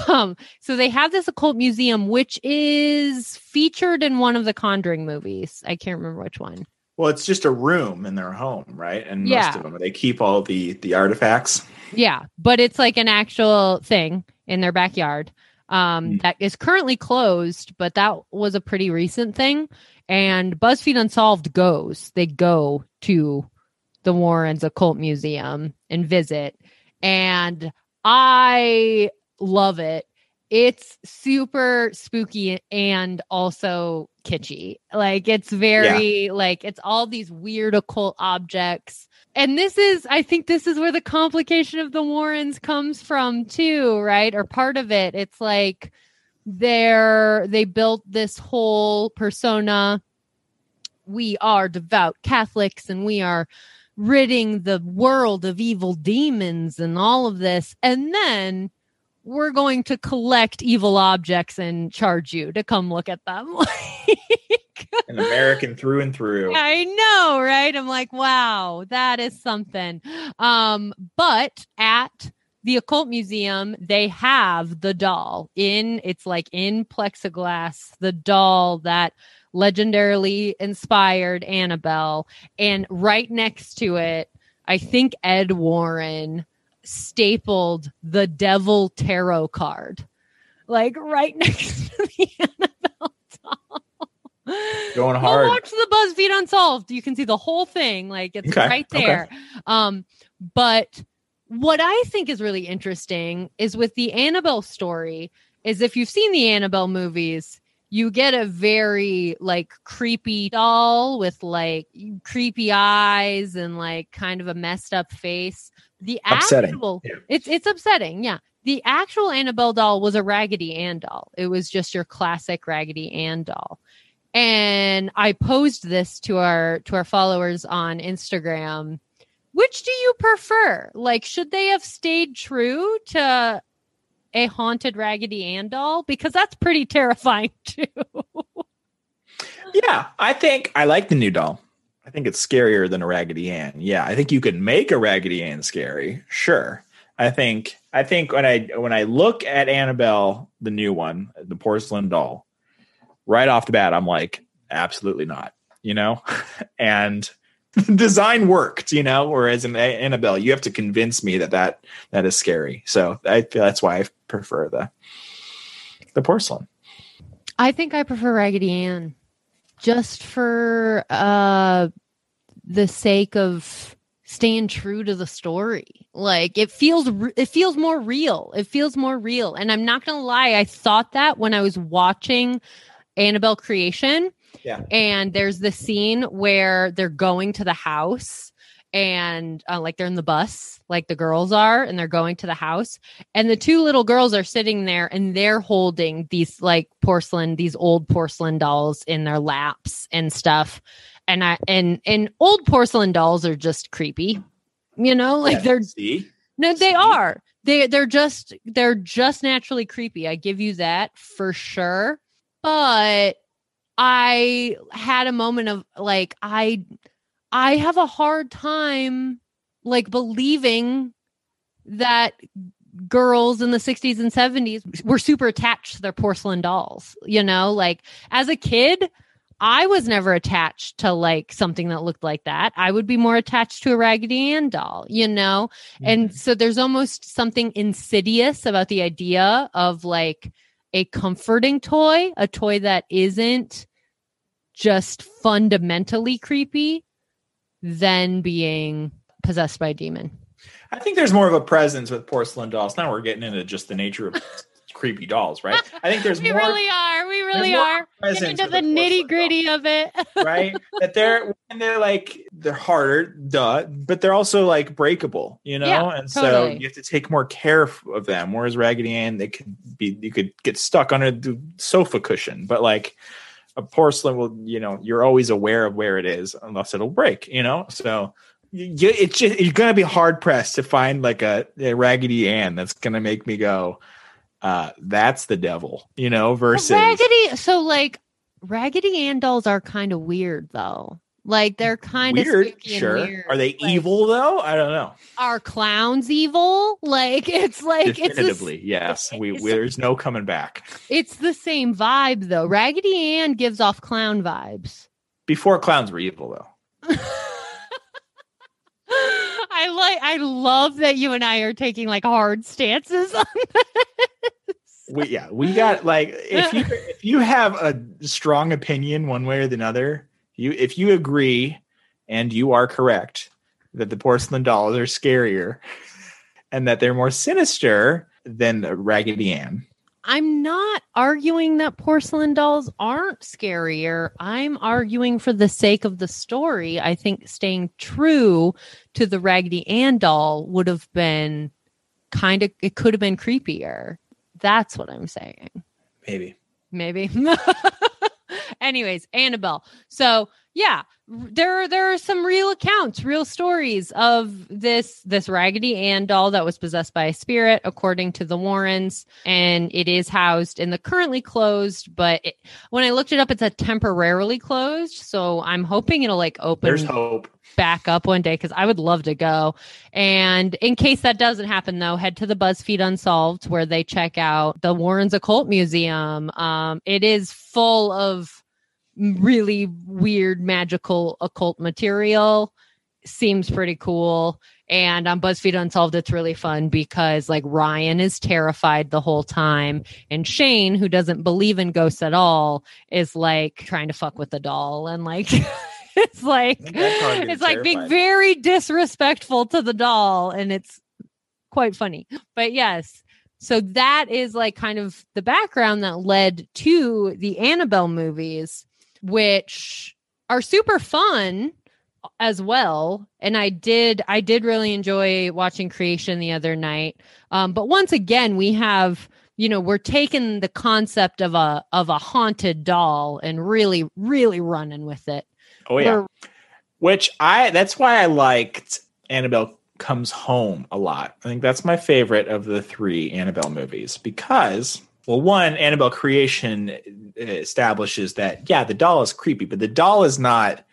Um, so they have this occult museum, which is featured in one of the Conjuring movies. I can't remember which one. Well, it's just a room in their home, right? And most Yeah. of them, they keep all the the artifacts. Yeah, but it's like an actual thing in their backyard um, Mm. that is currently closed, but that was a pretty recent thing. And BuzzFeed Unsolved goes, they go to the Warrens Occult Museum and visit. And I love it. It's super spooky and also kitschy. Like it's very like it's all these weird occult objects. And this is I think this is where the complication of the Warrens comes from too, right? Or part of it. It's like they're they built this whole persona we are devout Catholics and we are ridding the world of evil demons and all of this. And then we're going to collect evil objects and charge you to come look at them. Like, An American through and through. I know, right? I'm like, wow, that is something. Um, but at the occult museum, they have the doll in it's like in plexiglass, the doll that legendarily inspired Annabelle. And right next to it, I think Ed Warren stapled the devil tarot card. Like right next to the Annabelle doll. Going Go hard. watch the BuzzFeed Unsolved. You can see the whole thing. Like it's Okay, right okay. there. Um, but what I think is really interesting is with the Annabelle story, is if you've seen the Annabelle movies, you get a very like creepy doll with like creepy eyes and like kind of a messed up face. The Upsetting. actual Yeah. it's it's upsetting, yeah. The actual Annabelle doll was a Raggedy Ann doll. It was just your classic Raggedy Ann doll. And I posed this to our to our followers on Instagram. Which do you prefer? Like, should they have stayed true to a haunted Raggedy Ann doll? Because that's pretty terrifying too. Yeah, I think I like the new doll. I think it's scarier than a Raggedy Ann. Yeah, I think you could make a Raggedy Ann scary. Sure. I think I think when I when I look at Annabelle, the new one, the porcelain doll, right off the bat, I'm like, absolutely not. You know, and design worked. You know, whereas in Annabelle, you have to convince me that that that is scary. So I feel that's why I prefer the the porcelain. I think I prefer Raggedy Ann just for uh the sake of staying true to the story. Like it feels it feels more real. It feels more real. And I'm not going to lie, I thought that when I was watching Annabelle Creation. Yeah. And there's the scene where they're going to the house and uh, like they're in the bus, like the girls are, and they're going to the house. And the two little girls are sitting there and they're holding these like porcelain, these old porcelain dolls in their laps and stuff. And I and and old porcelain dolls are just creepy. You know, like they're see. no, they See? are. They they're just they're just naturally creepy. I give you that for sure. But I had a moment of like I I have a hard time like believing that girls in the 60s and 70s were super attached to their porcelain dolls. You know, like as a kid, I was never attached to like something that looked like that. I would be more attached to a Raggedy Ann doll, you know? And mm-hmm. so there's almost something insidious about the idea of like a comforting toy, a toy that isn't just fundamentally creepy than being possessed by a demon. I think there's more of a presence with porcelain dolls. Now we're getting into just the nature of creepy dolls, right? I think there's we more really are. We really are. Get into with the nitty gritty of it. right? that they're and they're like they're harder, duh, but they're also like breakable, you know. Yeah, and so you have to take more care of them. Whereas Raggedy Ann, they could be you could get stuck under the sofa cushion, but like a porcelain will, you know, you're always aware of where it is, unless it'll break, you know. So you, it's just, you're gonna be hard pressed to find like a, a Raggedy Ann that's gonna make me go, uh, that's the devil, you know, versus Raggedy. So like Raggedy Ann dolls are kind of weird though. Like they're kind of weird. Sure, weird. are they Like, evil though? I don't know. Are clowns evil? Like it's like it's definitively yes we, it's- we- there's no coming back it's the same vibe though. Raggedy Ann gives off clown vibes. before clowns were evil though I like I love that you and I are taking like hard stances on this. we yeah we got like if you if you have a strong opinion one way or the other you if you agree and you are correct that the porcelain dolls are scarier and that they're more sinister than the raggedy ann I'm not arguing that porcelain dolls aren't scarier. I'm arguing for the sake of the story. I think staying true to the Raggedy Ann doll would have been kind of, it could have been creepier. That's what I'm saying. maybe Maybe. Anyways, Annabelle. So yeah, there there are some real accounts, real stories of this this Raggedy Ann doll that was possessed by a spirit, according to the Warrens, and it is housed in the currently closed. But it, when I looked it up, it's a temporarily closed. So I'm hoping it'll like open there's hope back up one day because I would love to go. And in case that doesn't happen, though, head to the BuzzFeed Unsolved where they check out the Warren's Occult Museum. Um, it is full of really weird, magical occult material. Seems pretty cool. And on BuzzFeed Unsolved, it's really fun because like Ryan is terrified the whole time, and Shane, who doesn't believe in ghosts at all, is like trying to fuck with the doll and like. it's like I think I'd probably be it's like being very disrespectful to the doll and it's quite funny. But yes, so that is like kind of the background that led to the Annabelle movies, which are super fun as well. And i did i did really enjoy watching creation the other night. Um, but once again we have you know we're taking the concept of a of a haunted doll and really really running with it Oh yeah. Which I that's why I liked Annabelle Comes Home a lot. I think that's my favorite of the three Annabelle movies because well one Annabelle creation uh, establishes that yeah, the doll is creepy, but the doll is not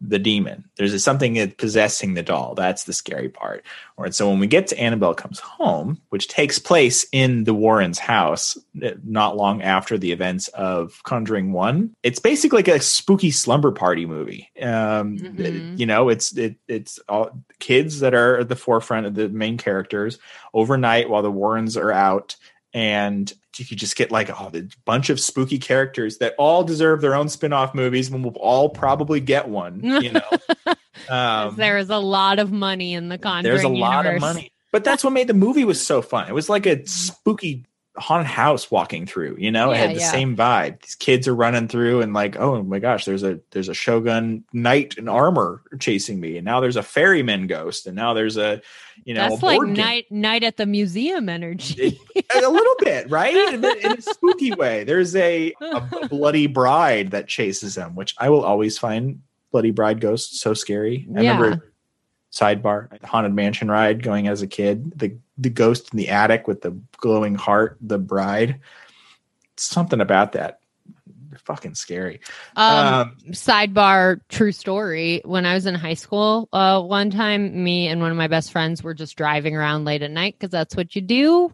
the demon. There's something that's possessing the doll. That's the scary part. All right. So when we get to Annabelle Comes Home, which takes place in the Warrens' house eh, not long after the events of Conjuring One, it's basically like a spooky slumber party movie. Um, Mhm. You know, it's it, it's all kids that are at the forefront of the main characters overnight while the Warrens are out. And you could just get like oh, a bunch of spooky characters that all deserve their own spin-off movies and we'll all probably get one, you know Um, there is a lot of money in the conjuring there's a lot of money. But that's what made the movie was so fun. It was like a spooky haunted house walking through, you know? it had the yeah. same vibe. These kids are running through and like, oh my gosh, there's a there's a shogun knight in armor chasing me. And now there's a ferryman ghost. And now there's a you know That's a like board game. night night at the museum energy. a little bit, right? In, a- in a spooky way. There's a, a bloody bride that chases them which I will always find bloody bride ghosts so scary. I Yeah. remember sidebar haunted mansion ride going as a kid, the the ghost in the attic with the glowing heart, the bride. Something about that. Fucking scary. um, Um, sidebar true story when i was in high school uh one time me and one of my best friends were just driving around late at night because that's what you do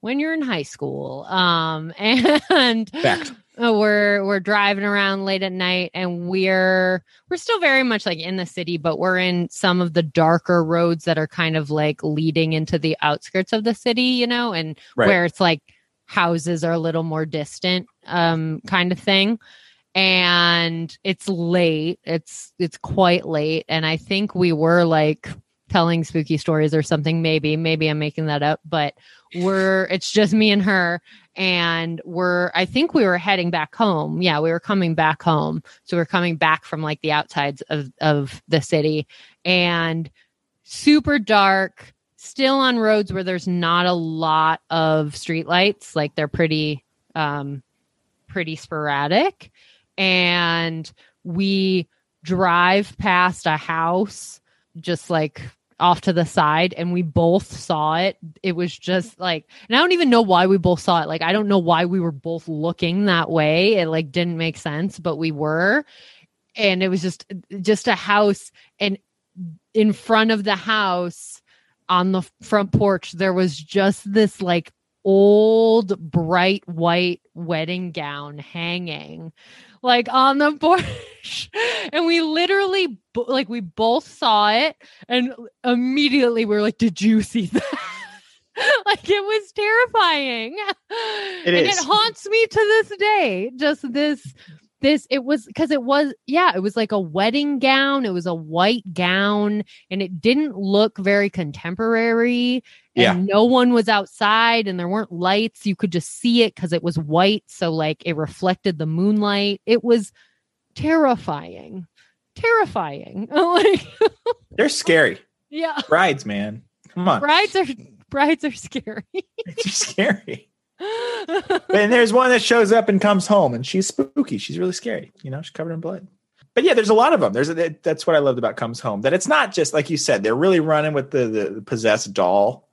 when you're in high school um and Fact. Uh, we're we're driving around late at night and we're we're still very much like in the city but we're in some of the darker roads that are kind of like leading into the outskirts of the city you know and Right. where it's like houses are a little more distant um kind of thing. And it's late. It's it's quite late. And i think we were like telling spooky stories or something maybe maybe i'm making that up but we're it's just me and her and we're i think we were heading back home. Yeah we were coming back home. So we're coming back from like the outsides of of the city. And super dark still on roads where there's not a lot of streetlights. Like they're pretty um pretty sporadic. And we drive past a house just like off to the side and we both saw it. It was just like and i don't even know why we both saw it. Like i don't know why we were both looking that way. It like didn't make sense but we were. And it was just just a house and in front of the house on the front porch there was just this like old bright white wedding gown hanging like on the porch. And we literally like we both saw it and immediately we were like did you see that? Like it was terrifying. It and is. it haunts me to this day. Just this this it was because it was yeah it was like a wedding gown. It was a white gown and it didn't look very contemporary Yeah. no one was outside and there weren't lights you could just see it because it was white so like it reflected the moonlight it was terrifying terrifying like They're scary. yeah Brides, man. Come on. brides are brides are scary They're scary. And there's one that shows up and comes home, and she's spooky. She's really scary. You know, she's covered in blood. But yeah, there's a lot of them. There's a, that's what I loved about Comes Home. That it's not just like you said. They're really running with the the, the possessed doll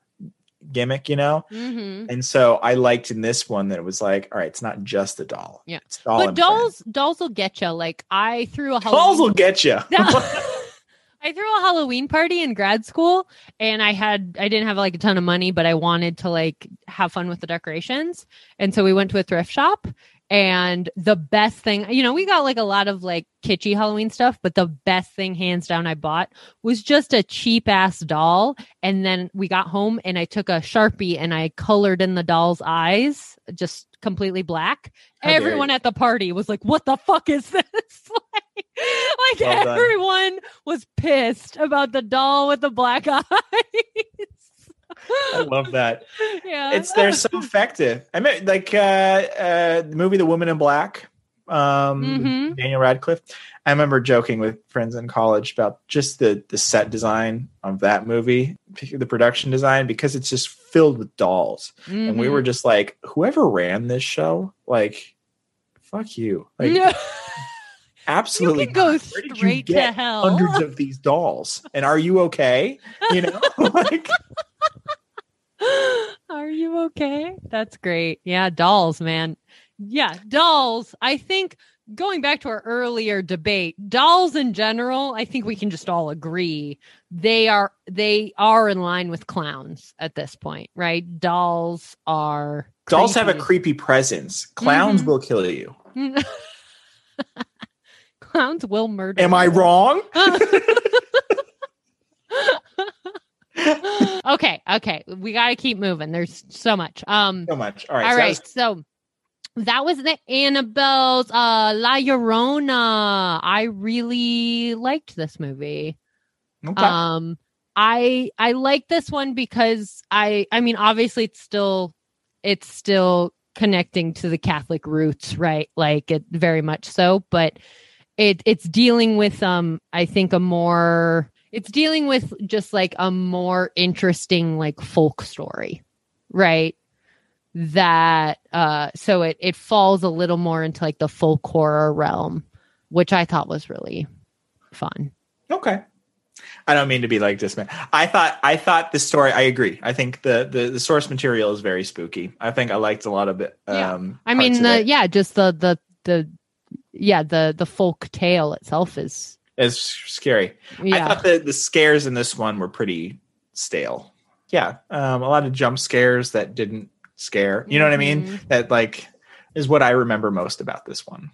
gimmick. You know, hmm and so I liked in this one that it was like, all right, it's not just the doll. Yeah. it's doll but dolls dolls will get you like i threw a friends. dolls will get you. I threw a Halloween party in grad school and I had I didn't have like a ton of money, but I wanted to like have fun with the decorations. And so we went to a thrift shop and the best thing, you know, we got like a lot of like kitschy Halloween stuff, but the best thing hands down I bought was just a cheap ass doll. And then we got home and I took a Sharpie and I colored in the doll's eyes just completely black. How Everyone at the party was like, "What the fuck is this?" like, like Well everyone was pissed about the doll with the black eyes. I love that. yeah. It's they're so effective. I mean, like uh, uh, the movie The Woman in Black, um, Mhm. Daniel Radcliffe. I remember joking with friends in college about just the the set design of that movie, the production design, because it's just filled with dolls, and we were just like, whoever ran this show, like, fuck you, like, Yeah. absolutely, you go not. Where did you straight to hell. hundreds of these dolls, and are you okay? You know, like. Okay? That's great. Yeah, dolls, man. Yeah, dolls. I think going back to our earlier debate, dolls in general, I think we can just all agree they are they are in line with clowns at this point, right? Dolls are Dolls have a creepy. creepy presence. Clowns Mhm. will kill you. clowns will murder. Am I wrong? okay, okay. We got to keep moving. There's so much. Um So much. All right. All so that right, was- so that was the Annabelle's uh La Llorona. I really liked this movie. okay. Um I I like this one because I I mean obviously it's still it's still connecting to the Catholic roots, right? Like it very much so, but it it's dealing with um I think a more it's dealing with just like a more interesting like folk story, right? That uh so it it falls a little more into like the folk horror realm, which I thought was really fun. okay. I don't mean to be like this, man. I thought I thought the story. I agree. I think the, the the source material is very spooky. I think I liked a lot of it. Yeah. Um, I mean, the it. yeah, just the the the yeah the the folk tale itself is it's scary. I thought the the scares in this one were pretty stale. Yeah, um, a lot of jump scares that didn't scare. You know what I mean? Mhm. That like is what I remember most about this one.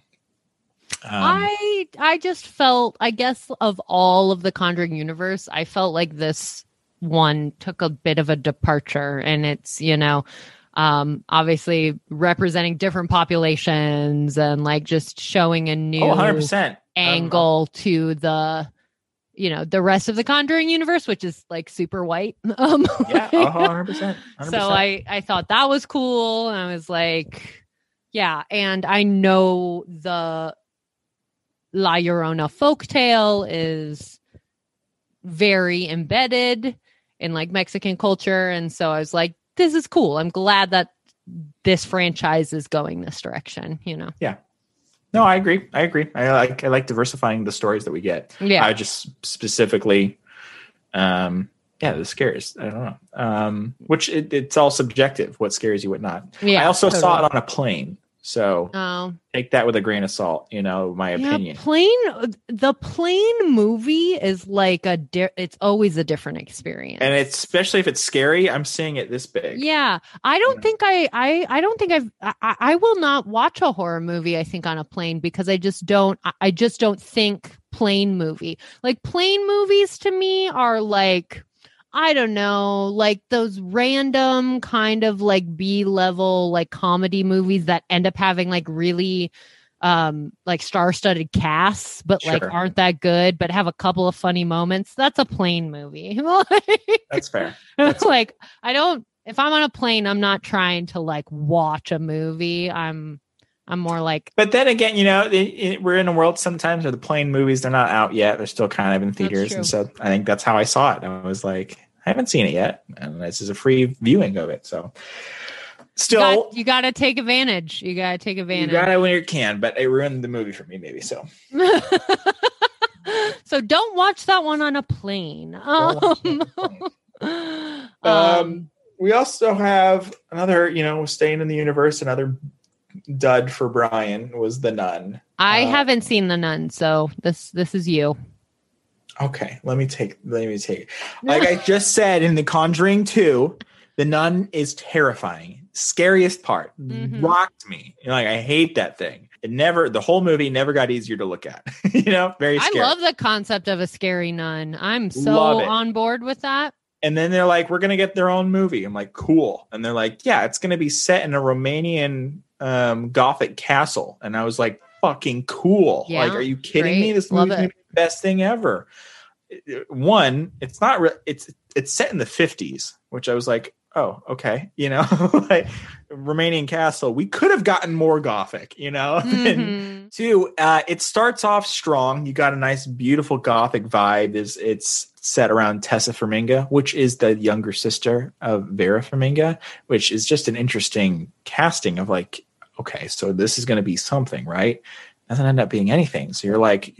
Um, I I just felt I guess of all of the Conjuring universe, I felt like this one took a bit of a departure, and it's you know. Um, obviously representing different populations and like just showing a new oh, 100 percent angle to the you know the rest of the conjuring universe which is like super white. Um Yeah, like- 100 percent. so i i thought that was cool and i was like yeah and i know the la llorona folktale is very embedded in like mexican culture and so i was like this is cool. I'm glad that this franchise is going this direction you know No, I agree. I agree. I like I like diversifying the stories that we get. yeah I just specifically, um, yeah, the scares. I don't know. Um, which it, it's all subjective. What scares you, what not. yeah I also saw it on a plane, so oh take that with a grain of salt. You know, my opinion. Yeah, plane the plane movie is like a di- it's always a different experience. and it's especially if it's scary. I'm seeing it this big. yeah, I don't Yeah. think I I I don't think I've I, I will not watch a horror movie I think on a plane because I just don't I- I just don't think plane movie. Like plane movies to me are like I don't know, like those random kind of like B level like comedy movies that end up having like really um like star-studded casts but like aren't that good but have a couple of funny moments. That's a plane movie. That's fair. it's like I don't if I'm on a plane I'm not trying to like watch a movie. I'm I'm more like But then again, you know, it, it- we're in a world sometimes where the plane movies they're not out yet. They're still kind of in theaters, and so I think that's how I saw it. I was like, I haven't seen it yet, and this is a free viewing of it. So, still, you got to take advantage. You got to take advantage. you got to when you can. But it ruined the movie for me, maybe. So, so don't watch that one on a plane. Um, on a plane. um, Um, we also have another, you know, staying in the universe. Another dud for Brian was the Nun. I uh, haven't seen the nun, so this this is you. Okay, let me take. Let me take. Like I just said in The Conjuring 2, the nun is terrifying. Scariest part. Mhm. Rocked me. You know, like I hate that thing. It never the whole movie never got easier to look at. you know, very I love the concept of a scary nun. I'm so on board with that. and then they're like, we're gonna get their own movie. I'm like, cool. And they're like, yeah, it's gonna be set in a Romanian um gothic castle. And I was like, fucking cool. Yeah, like, are you kidding me? This movie's gonna be the best thing ever. One, it's not re- it's it's set in the 50s, which I was like, oh, okay, you know, like Romanian castle, we could have gotten more gothic, you know. Mhm. Two, uh, it starts off strong. You got a nice, beautiful gothic vibe. Is it's set around Tessa Farmiga, which is the younger sister of Vera Farmiga, which is just an interesting casting of like, okay, so this is going to be something, right? Doesn't end up being anything. So you're like,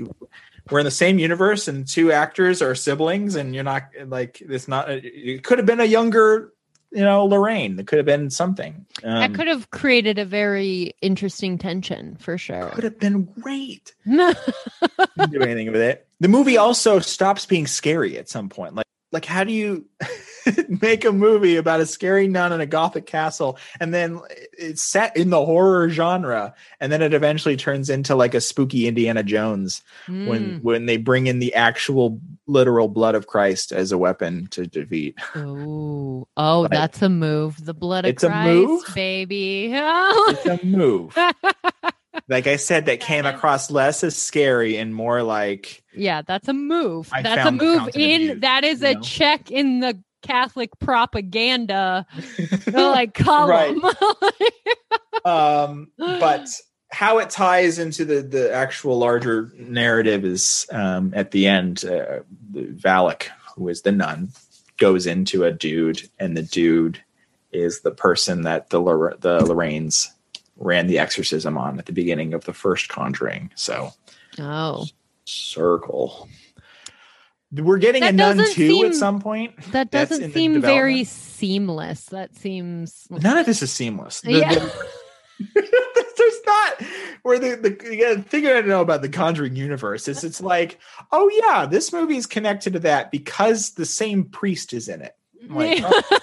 we're in the same universe, and two actors are siblings, and you're not like this. Not it could have been a younger, you know, Lorraine. It could have been something. Um, that could have created a very interesting tension for sure. could have been great. didn't do anything with it. The movie also stops being scary at some point. Like, like how do you make a movie about a scary nun in a gothic castle, and then it's set in the horror genre, and then it eventually turns into like a spooky Indiana Jones when Mm. when they bring in the actual literal blood of Christ as a weapon to defeat. Oh, oh, Like- that's a move. The blood of It's a Christ, move? baby. It's a move. like I said, that came across less as scary and more like yeah, that's a move. I that's a move in. youth, that is a know? check in the Catholic propaganda like column. um but how it ties into the the actual larger narrative is um at the end uh, Valak who is the nun goes into a dude and the dude is the person that the Lor- the Lorraines ran the exorcism on at the beginning of the first conjuring. So oh, circle. We're getting That a nun 2 seem- at some point that doesn't seem very seamless. That seems none of this is seamless. The- Yeah. the- there's not where the, the you gotta- thing I know about the conjuring universe is it's like oh yeah this movie is connected to that because the same priest is in it. Like, oh,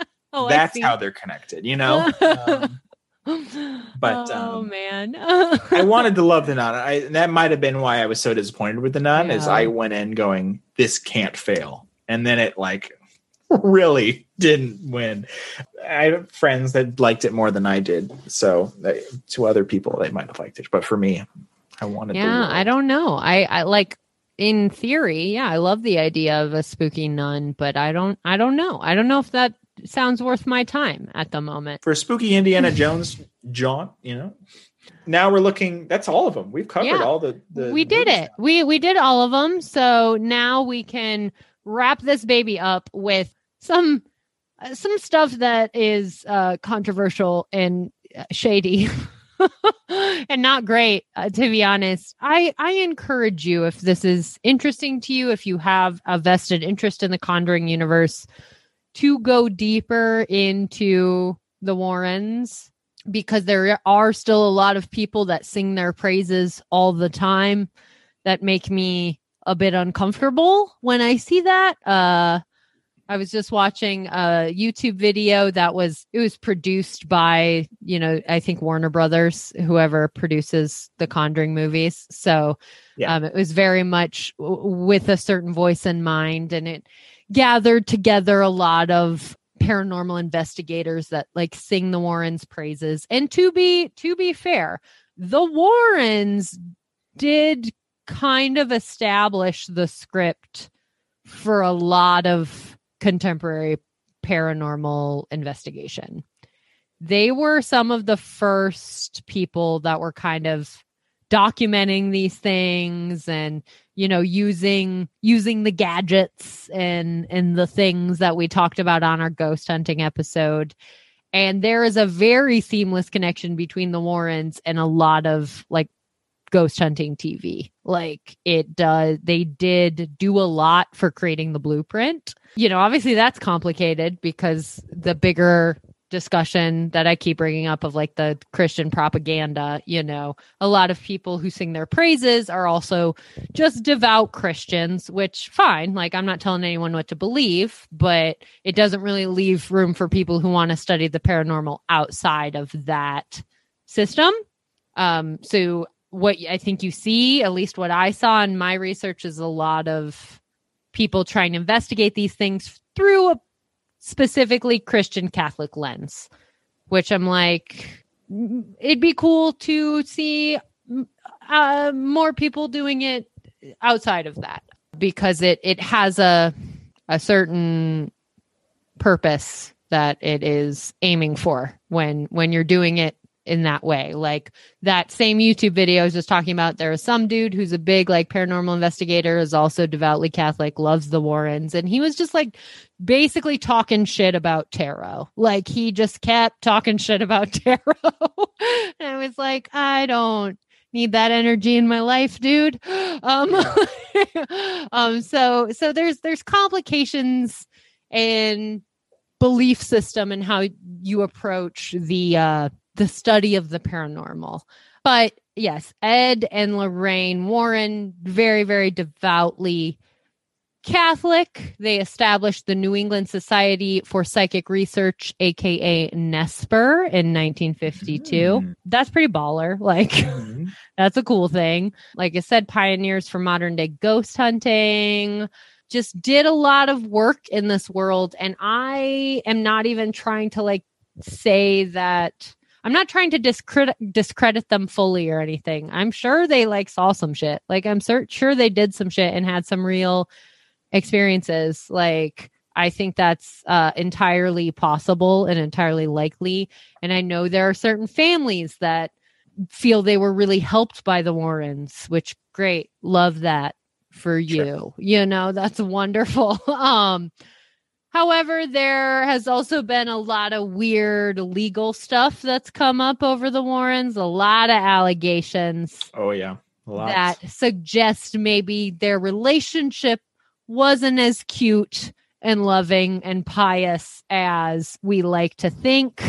Oh, that's how they're connected you know? Um, but, oh um, man, i wanted to love the nun I, that might have been why i was so disappointed with the nun is i went in going this can't fail and then it like really didn't win i have friends that liked it more than i did so they, to other people they might have liked it but for me i wanted yeah. I don't know. I I like in theory, yeah, I love the idea of a spooky nun, but I don't I don't know. I don't know if that sounds worth my time at the moment. for a spooky indiana jones jaunt you know now we're looking that's all of them we've covered Yeah. all the, the we did it. We we did all of them. So now we can wrap this baby up with some uh, some stuff that is uh controversial and uh, shady. and not great uh, to be honest i i encourage you if this is interesting to you if you have a vested interest in the conjuring universe to go deeper into the warrens because there are still a lot of people that sing their praises all the time that make me a bit uncomfortable when I see that. Uh I was just watching a YouTube video that was it was produced by, you know, I think Warner Brothers, whoever produces the Conjuring movies. So Yeah. um, it was very much w- with a certain voice in mind and it gathered together a lot of paranormal investigators that like sing the Warrens praises. And to be to be fair, the Warrens did kind of establish the script for a lot of contemporary paranormal investigation. They were some of the first people that were kind of documenting these things and you know using using the gadgets and and the things that we talked about on our ghost hunting episode. And there is a very seamless connection between the warrens and a lot of like ghost hunting tv like it does they did do a lot for creating the blueprint. You know obviously that's complicated because the bigger discussion that i keep bringing up of like the christian propaganda you know a lot of people who sing their praises are also just devout Christians, which fine. Like I'm not telling anyone what to believe, but it doesn't really leave room for people who want to study the paranormal outside of that system. Um, so what I think you see, at least what I saw in my research, is a lot of people trying to investigate these things through a specifically Christian Catholic lens, which I'm like, it'd be cool to see uh, more people doing it outside of that because it it has a a certain purpose that it is aiming for when when you're doing it in that way. Like that same YouTube video I was just talking about, there is some dude who's a big like paranormal investigator, is also devoutly Catholic, loves the Warrens, and he was just like basically talking shit about tarot. Like he just kept talking shit about tarot. and I was like, I don't need that energy in my life, dude. Um, um so so there's there's complications in belief system and how you approach the uh the study of the paranormal. But yes, Ed and Lorraine Warren, very, very devoutly Catholic. They established the New England Society for Psychic Research, aka NESPR, in 1952. Mm. That's pretty baller. Like, Mhm. that's a cool thing. Like I said, pioneers for modern day ghost hunting. Just did a lot of work in this world. And I am not even trying to like say that I'm not trying to discredit discredit them fully or anything. I'm sure they like saw some shit. Like I'm sur- sure they did some shit and had some real experiences. Like I think that's uh, entirely possible and entirely likely. And I know there are certain families that feel they were really helped by the Warrens, which great, love that for you. Sure. You know, that's wonderful. um However, there has also been a lot of weird legal stuff that's come up over the Warrens, a lot of allegations Oh yeah, that suggest maybe their relationship wasn't as cute and loving and pious as we like to think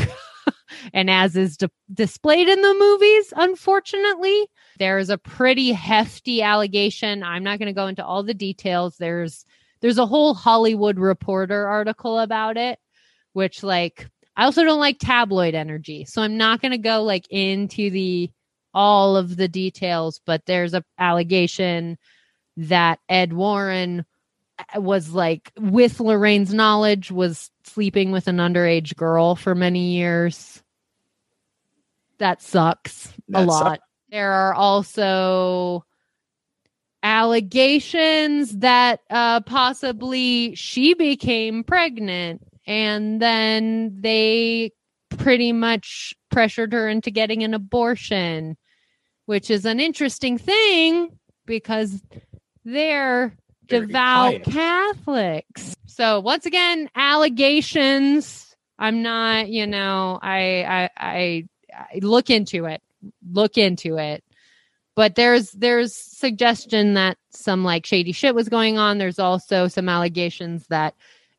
and as is di- displayed in the movies unfortunately. There's a pretty hefty allegation. I'm not going to go into all the details. There's there's a whole hollywood reporter article about it which like i also don't like tabloid energy so i'm not going to go like into the all of the details but there's a allegation that ed warren uh, was like with lorraine's knowledge was sleeping with an underage girl for many years that sucks a lot sucks. there are also allegations that uh possibly she became pregnant and then they pretty much pressured her into getting an abortion which is an interesting thing because they're Very devout pious. Catholics. So once again, allegations. I'm not, you know, I, I I I look into it. Look into it. But there's there's suggestion that some like shady shit was going on. There's also some allegations that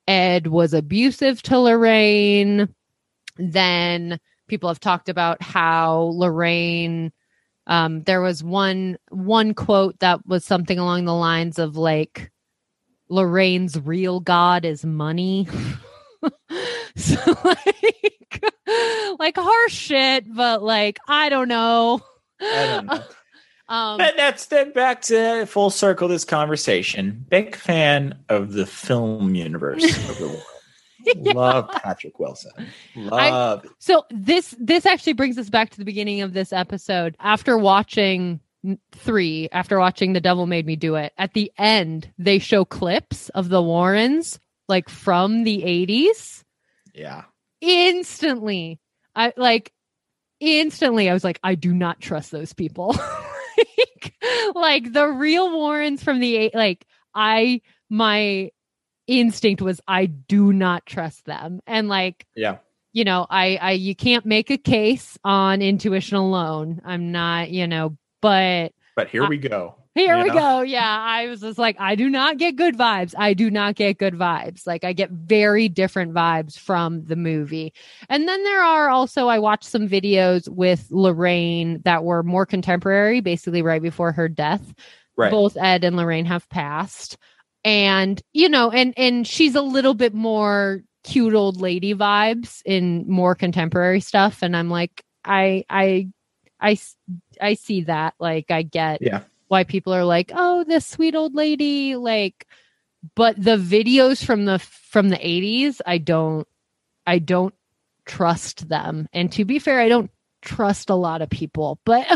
Ed was abusive to Lorraine. Then people have talked about how Lorraine um, there was one one quote that was something along the lines of like Lorraine's real god is money. so like like harsh shit, but like I don't know. I don't know. Um, But that's then back to full circle this conversation. Big fan of the film universe of the world. Love Patrick Wilson. Love it. so this this actually brings us back to the beginning of this episode. After watching three, after watching The Devil Made Me Do It, at the end they show clips of the Warrens like from the 80s. Yeah. Instantly, I like instantly I was like, I do not trust those people. like, like the real Warrens from the eight, like I my instinct was I do not trust them. And like Yeah. you know, I, I, you can't make a case on intuition alone. I'm not, you know, but But here I- we go. Here we know? go. Yeah. I was just like, I do not get good vibes. I do not get good vibes. Like, I get very different vibes from the movie. And then there are also, I watched some videos with Lorraine that were more contemporary, basically right before her death Right. both ed and lorraine have passed and you know and and she's a little bit more cute old lady vibes in more contemporary stuff and i'm like I, I, I, I see that like i get Yeah. Why people are like oh this sweet old lady like but the videos from the from the 80s i don't i don't trust them and to be fair i don't trust a lot of people but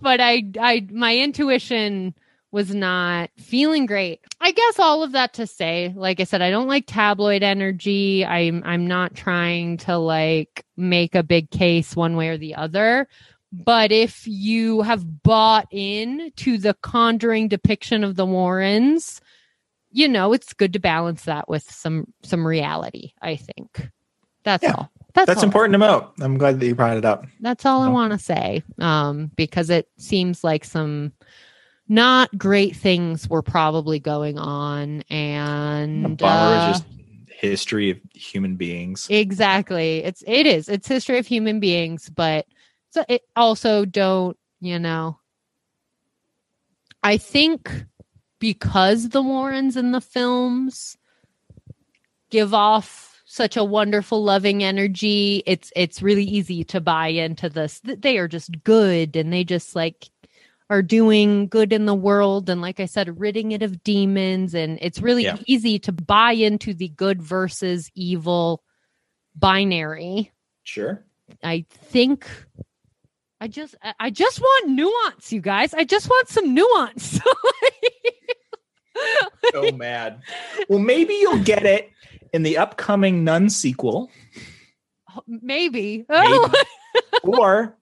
but i i my intuition was not feeling great. I guess all of that to say, like I said, I don't like tabloid energy. I'm I'm not trying to like make a big case one way or the other. But if you have bought in to the conjuring depiction of the Warrens, you know, it's good to balance that with some some reality, I think. That's Yeah. all. That's, That's all. important to note. I'm glad that you brought it up. That's all I want to say. Um, because it seems like some not great things were probably going on, and uh, is just history of human beings. exactly. It's it is. It's history of human beings, but so it also don't you know. I think because the Warrens in the films give off such a wonderful loving energy it's it's really easy to buy into this they are just good and they just like are doing good in the world and like i said ridding it of demons and it's really Yeah. easy to buy into the good versus evil binary Sure. i think i just I- just want nuance you guys i just want some nuance So mad. Well, maybe you'll get it in the upcoming Nun sequel maybe, Maybe. or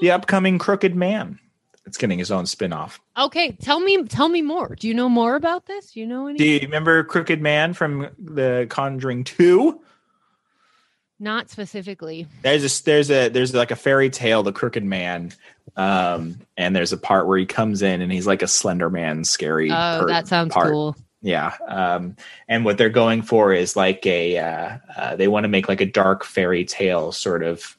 the upcoming Crooked Man. It's getting his own spin-off. okay tell me tell me more do you know more about this do you know any Do you remember Crooked Man from the Conjuring 2? Not specifically There's a there's a there's like a fairy tale, the Crooked Man, um, and there's a part where he comes in and he's like a Slender Man, scary. oh that sounds part. cool Yeah, um, and what they're going for is like a uh, uh, they want to make like a dark fairy tale sort of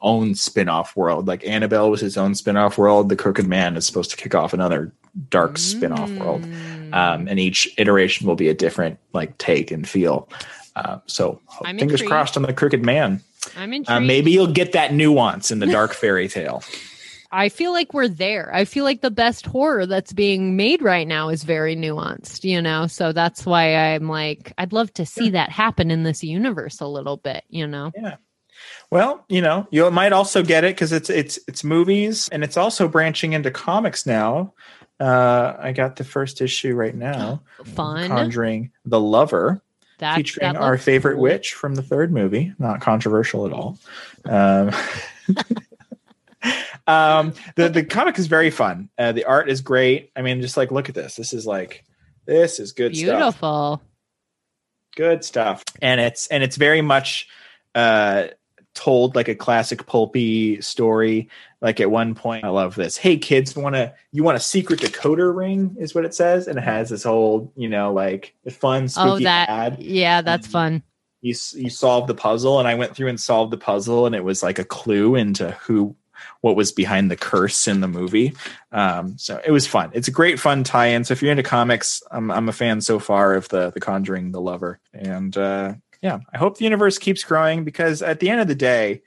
own spin-off world. Like Annabelle was his own spin-off world. The Crooked Man is supposed to kick off another dark spin-off world. Mm. Um, and each iteration will be a different like take and feel. Uh, so I'm fingers intrigued. crossed on the Crooked Man. i'm intrigued. Uh, maybe you'll get that nuance in the dark fairy tale. I feel like we're there. I feel like the best horror that's being made right now is very nuanced, you know? So that's why I'm like, I'd love to see that happen in this universe a little bit, you know? Yeah. Well, you know, you might also get it because it's it's it's movies and it's also branching into comics now. Uh, I got the first issue right now. Fun. Conjuring the Lover, featuring that our favorite cool. witch from the third movie. Not controversial at all. Um, um, the the comic is very fun. Uh, the art is great. I mean, just like look at this. This is like this is good stuff. Beautiful. good stuff and it's and it's very much uh told like a classic pulpy story like at one point i love this hey kids want to you want a secret decoder ring? is what it says and it has this whole you know like fun spooky Oh, that, ad. yeah, that's Um, fun. you you solve the puzzle and i went through and solved the puzzle and it was like a clue into who what was behind the curse in the movie. Um so it was fun. It's a great fun tie-in so if you're into comics i'm, I'm a fan so far of the the conjuring the lover and uh yeah i hope the universe keeps growing because at the end of the day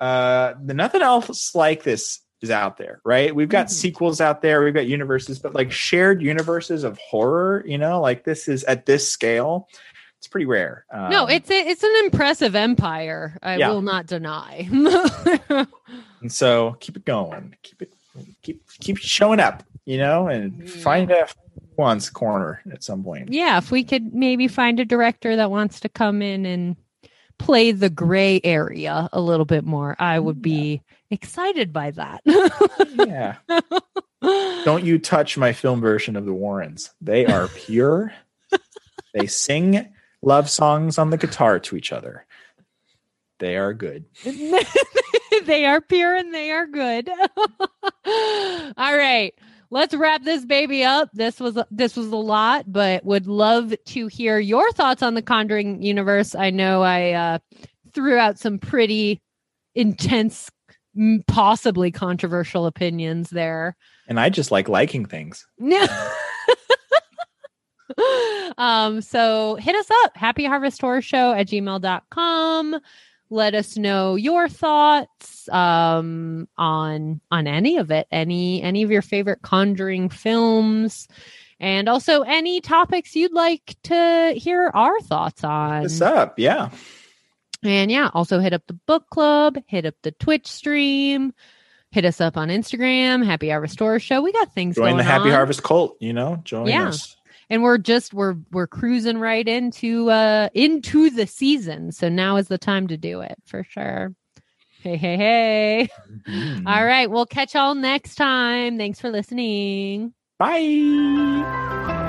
uh the, nothing else like this is out there right we've got Mhm. sequels out there we've got universes but like shared universes of horror you know like this is at this scale it's pretty rare no, Um, it's a, it's an impressive empire. I Yeah. will not deny. And so keep it going. Keep it keep keep showing up, you know, and Yeah. find a once corner at some point. yeah, if we could maybe find a director that wants to come in and play the gray area a little bit more, I would be excited by that. Yeah. Don't you touch my film version of the Warrens. They are pure. they sing love songs on the guitar to each other. They are good. they are pure and they are good. All right. Let's wrap this baby up. This was this was a lot, but would love to hear your thoughts on the Conjuring universe. I know I uh, threw out some pretty intense, possibly controversial opinions there. And I just like liking things. um, so hit us up, happy harvest horror show at gmail.com. Let us know your thoughts um on on any of it, any any of your favorite conjuring films, and also any topics you'd like to hear our thoughts on. What's up? Yeah. And yeah, also hit up the book club, hit up the Twitch stream. Hit us up on Instagram, Happy Harvest Horror Show. We got things Join the Happy on. Harvest cult, you know, join Yeah. us. And we're just we're we're cruising right into uh into the season. So now is the time to do it for sure. Hey hey hey. Mhm. all right. We'll catch y'all next time. Thanks for listening. Bye.